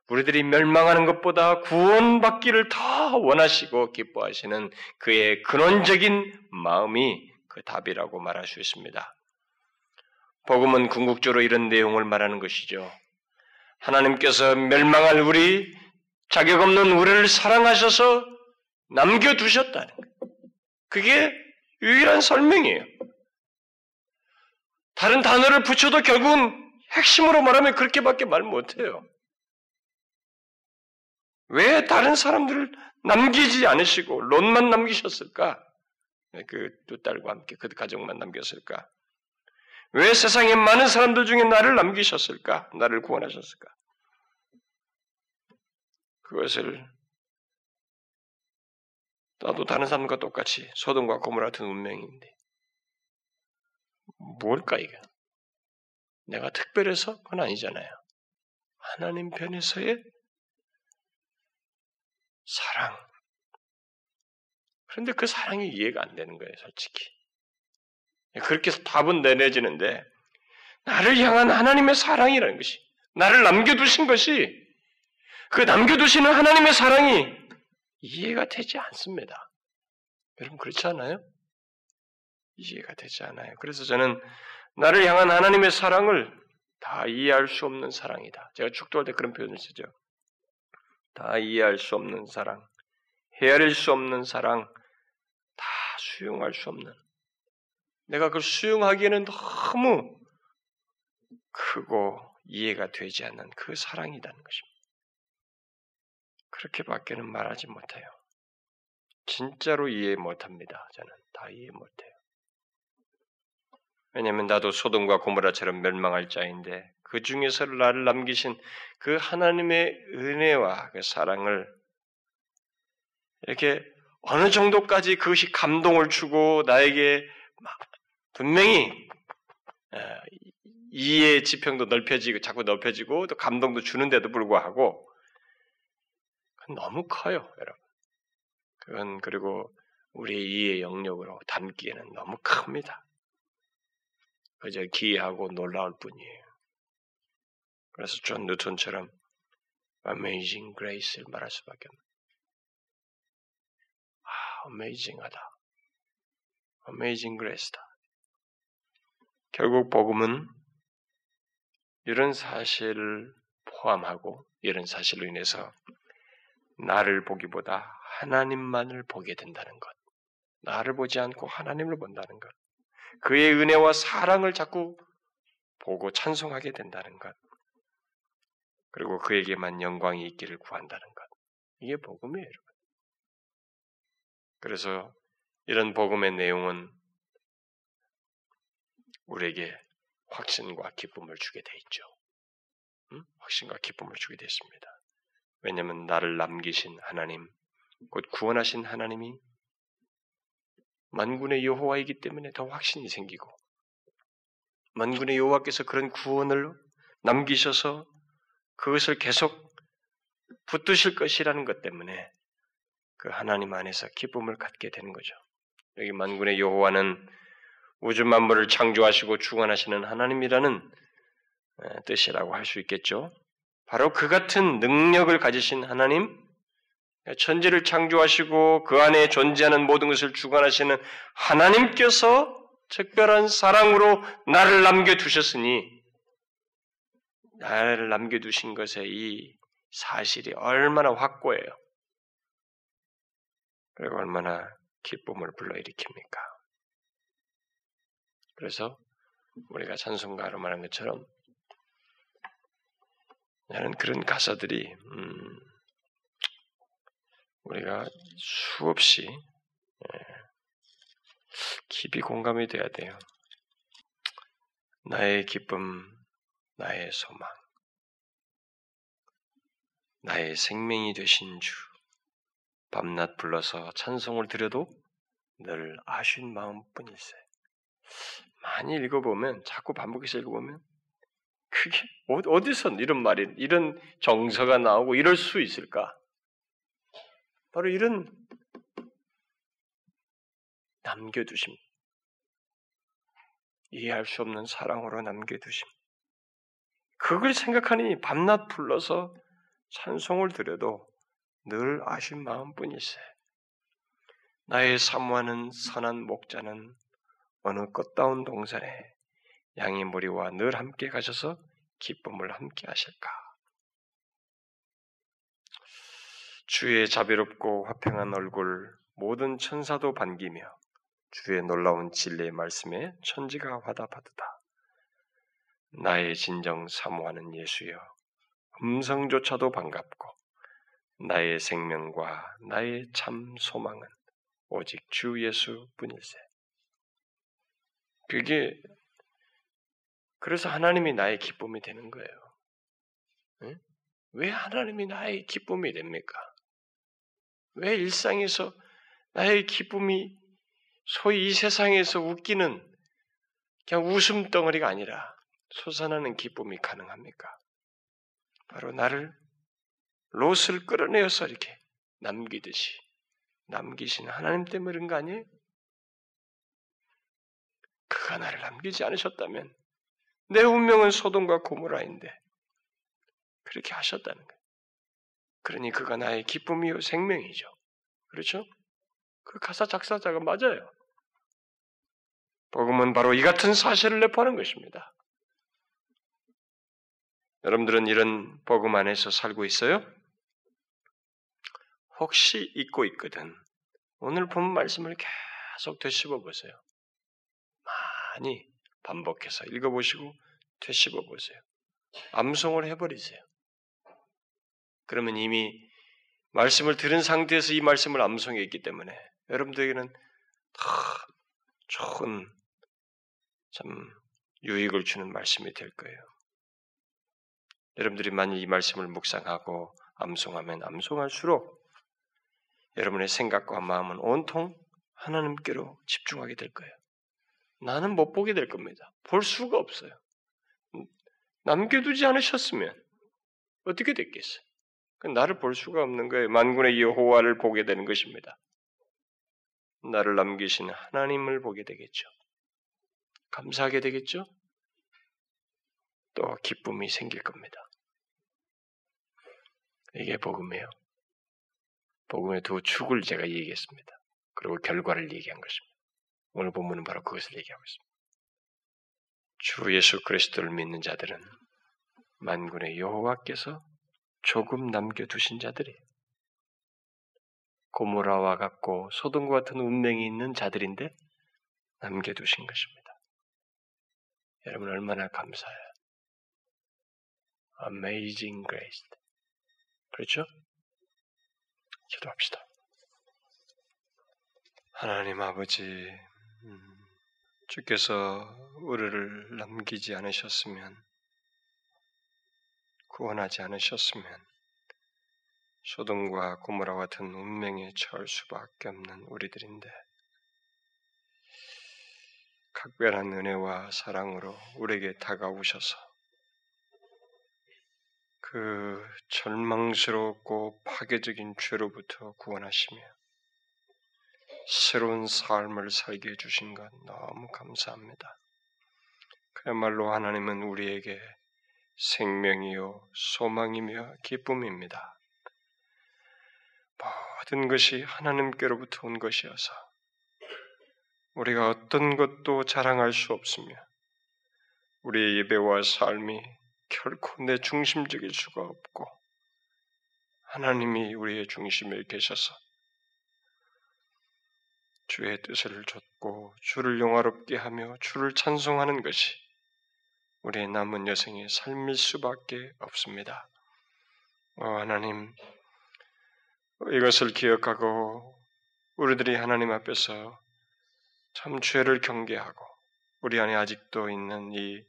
우리들이 멸망하는 것보다 구원받기를 더 원하시고 기뻐하시는 그의 근원적인 마음이 그 답이라고 말할 수 있습니다. 복음은 궁극적으로 이런 내용을 말하는 것이죠. 하나님께서 멸망할 우리, 자격 없는 우리를 사랑하셔서 남겨두셨다는 거예요. 그게 유일한 설명이에요. 다른 단어를 붙여도 결국은 핵심으로 말하면 그렇게밖에 말 못해요. 왜 다른 사람들을 남기지 않으시고 롯만 남기셨을까? 그 두 딸과 함께 그 가족만 남겼을까? 왜 세상에 많은 사람들 중에 나를 남기셨을까? 나를 구원하셨을까? 그것을 나도 다른 사람과 똑같이 소돔과 고모라 같은 운명인데 뭘까 이게? 내가 특별해서 그건 아니잖아요. 하나님 편에서의 사랑. 그런데 그 사랑이 이해가 안 되는 거예요, 솔직히. 그렇게 해서 답은 내내지는데, 나를 향한 하나님의 사랑이라는 것이, 나를 남겨두신 것이, 그 남겨두시는 하나님의 사랑이 이해가 되지 않습니다. 여러분, 그렇지 않아요? 이해가 되지 않아요. 그래서 저는 나를 향한 하나님의 사랑을 다 이해할 수 없는 사랑이다. 제가 축도할 때 그런 표현을 쓰죠. 다 이해할 수 없는 사랑, 헤아릴 수 없는 사랑, 다 수용할 수 없는. 내가 그걸 수용하기에는 너무 크고 이해가 되지 않는 그 사랑이라는 것입니다. 그렇게밖에는 말하지 못해요. 진짜로 이해 못합니다. 저는 다 이해 못해요. 왜냐하면 나도 소돔과 고모라처럼 멸망할 자인데 그 중에서 나를 남기신 그 하나님의 은혜와 그 사랑을 이렇게 어느 정도까지 그것이 감동을 주고 나에게 분명히 이해의 지평도 넓혀지고 자꾸 넓혀지고 또 감동도 주는데도 불구하고 너무 커요, 여러분. 그건 그리고 우리의 이해 영역으로 담기에는 너무 큽니다. 그저 기이하고 놀라울 뿐이에요. 그래서 존 뉴턴처럼 Amazing Grace를 말할 수밖에 없는. 아, Amazing하다. Amazing Grace다. 결국 복음은 이런 사실을 포함하고 이런 사실로 인해서 나를 보기보다 하나님만을 보게 된다는 것. 나를 보지 않고 하나님을 본다는 것. 그의 은혜와 사랑을 자꾸 보고 찬송하게 된다는 것. 그리고 그에게만 영광이 있기를 구한다는 것. 이게 복음이에요, 여러분. 그래서 이런 복음의 내용은 우리에게 확신과 기쁨을 주게 돼 있죠. 음? 확신과 기쁨을 주게 됐습니다. 왜냐하면 나를 남기신 하나님, 곧 구원하신 하나님이 만군의 여호와이기 때문에 더 확신이 생기고 만군의 여호와께서 그런 구원을 남기셔서 그것을 계속 붙드실 것이라는 것 때문에 그 하나님 안에서 기쁨을 갖게 되는 거죠. 여기 만군의 여호와는 우주 만물을 창조하시고 주관하시는 하나님이라는 뜻이라고 할 수 있겠죠. 바로 그 같은 능력을 가지신 하나님, 천지를 창조하시고 그 안에 존재하는 모든 것을 주관하시는 하나님께서 특별한 사랑으로 나를 남겨두셨으니 나를 남겨두신 것에 이 사실이 얼마나 확고해요. 그리고 얼마나 기쁨을 불러일으킵니까? 그래서 우리가 찬송가로 말한 것처럼 나는 그런 가사들이 음, 우리가 수없이 예, 깊이 공감이 돼야 돼요. 나의 기쁨, 나의 소망, 나의 생명이 되신 주, 밤낮 불러서 찬송을 드려도 늘 아쉬운 마음뿐일세. 많이 읽어보면, 자꾸 반복해서 읽어보면, 그게 어, 어디서 이런 말이, 이런 정서가 나오고 이럴 수 있을까? 바로 이런 남겨두심. 이해할 수 없는 사랑으로 남겨두심. 그걸 생각하니 밤낮 불러서 찬송을 드려도 늘 아신 마음뿐이세. 나의 사모하는 선한 목자는 어느 꽃다운 동산에 양의 무리와 늘 함께 가셔서 기쁨을 함께 하실까? 주의 자비롭고 화평한 얼굴 모든 천사도 반기며 주의 놀라운 진리의 말씀에 천지가 화답하도다. 나의 진정 사모하는 예수여, 음성조차도 반갑고 나의 생명과 나의 참 소망은 오직 주 예수뿐일세. 그게 그래서 하나님이 나의 기쁨이 되는 거예요. 응? 왜 하나님이 나의 기쁨이 됩니까? 왜 일상에서 나의 기쁨이 소위 이 세상에서 웃기는 그냥 웃음 덩어리가 아니라 솟아나는 기쁨이 가능합니까? 바로 나를 롯을 끌어내어서 이렇게 남기듯이 남기신 하나님 그런 거 아니에요? 그가 나를 남기지 않으셨다면 내 운명은 소돔과 고모라인데 그렇게 하셨다는 거예요. 그러니 그가 나의 기쁨이요 생명이죠. 그렇죠? 그 가사 작사자가 맞아요. 복음은 바로 이 같은 사실을 내포하는 것입니다. 여러분들은 이런 복음 안에서 살고 있어요? 혹시 잊고 있거든. 오늘 본 말씀을 계속 되씹어 보세요. 많이 반복해서 읽어보시고 되씹어 보세요. 암송을 해버리세요. 그러면 이미 말씀을 들은 상태에서 이 말씀을 암송했기 때문에 여러분들에게는 다 좋은 참 유익을 주는 말씀이 될 거예요. 여러분들이 만약 이 말씀을 묵상하고 암송하면 암송할수록 여러분의 생각과 마음은 온통 하나님께로 집중하게 될 거예요. 나는 못 보게 될 겁니다. 볼 수가 없어요. 남겨두지 않으셨으면 어떻게 됐겠어요? 나를 볼 수가 없는 거예요. 만군의 여호와를 보게 되는 것입니다. 나를 남기신 하나님을 보게 되겠죠. 감사하게 되겠죠? 또 기쁨이 생길 겁니다. 이게 복음이에요. 복음의 두 축을 제가 얘기했습니다. 그리고 결과를 얘기한 것입니다. 오늘 본문은 바로 그것을 얘기하고 있습니다. 주 예수 그리스도를 믿는 자들은 만군의 여호와께서 조금 남겨두신 자들이 고모라와 같고 소돔과 같은 운명이 있는 자들인데 남겨두신 것입니다. 여러분 얼마나 감사해요. Amazing grace. 그렇죠? 기도합시다. 하나님 아버지, 음, 주께서 우리를 남기지 않으셨으면, 구원하지 않으셨으면, 소돔과 고모라 같은 운명에 처할 수밖에 없는 우리들인데, 각별한 은혜와 사랑으로 우리에게 다가오셔서 그 절망스럽고 파괴적인 죄로부터 구원하시며 새로운 삶을 살게 해주신 것 너무 감사합니다. 그야말로 하나님은 우리에게 생명이요, 소망이며 기쁨입니다. 모든 것이 하나님께로부터 온 것이어서 우리가 어떤 것도 자랑할 수 없으며 우리의 예배와 삶이 결코 내 중심적일 수가 없고 하나님이 우리의 중심에 계셔서 주의 뜻을 좇고 주를 영화롭게 하며 주를 찬송하는 것이 우리의 남은 여생의 삶일 수밖에 없습니다. 어, 하나님, 이것을 기억하고 우리들이 하나님 앞에서 참 죄를 경계하고 우리 안에 아직도 있는 이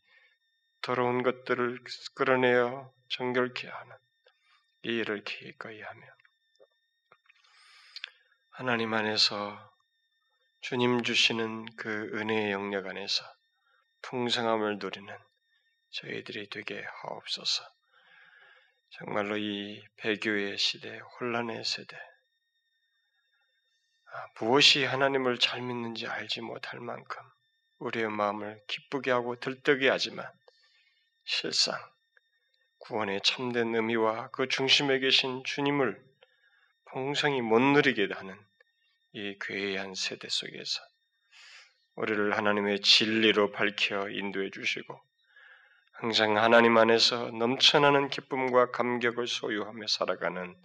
더러운 것들을 끌어내어 정결케 하는 이 일을 기꺼이 하며 하나님 안에서 주님 주시는 그 은혜의 영역 안에서 풍성함을 누리는 저희들이 되게 하옵소서. 정말로 이 배교의 시대, 혼란의 세대, 무엇이 하나님을 잘 믿는지 알지 못할 만큼 우리의 마음을 기쁘게 하고 들뜨게 하지만 실상 구원의 참된 의미와 그 중심에 계신 주님을 풍성히 못 누리게 하는 이 괴이한 세대 속에서 우리를 하나님의 진리로 밝혀 인도해 주시고 항상 하나님 안에서 넘쳐나는 기쁨과 감격을 소유하며 살아가는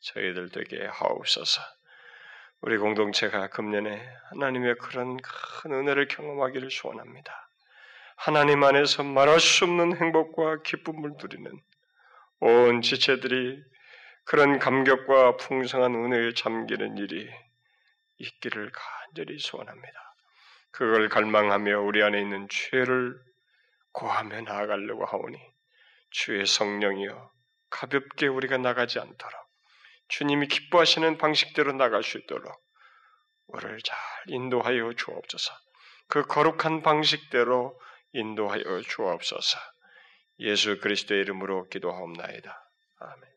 저희들 되게 하옵소서. 우리 공동체가 금년에 하나님의 그런 큰 은혜를 경험하기를 소원합니다. 하나님 안에서 말할 수 없는 행복과 기쁨을 누리는 온 지체들이 그런 감격과 풍성한 은혜에 잠기는 일이 있기를 간절히 소원합니다. 그걸 갈망하며 우리 안에 있는 죄를 고하며 나아가려고 하오니 주의 성령이여 가볍게 우리가 나가지 않도록 주님이 기뻐하시는 방식대로 나갈 수 있도록 우리를 잘 인도하여 주옵소서. 그 거룩한 방식대로 인도하여 주옵소서. 예수 그리스도의 이름으로 기도하옵나이다. 아멘.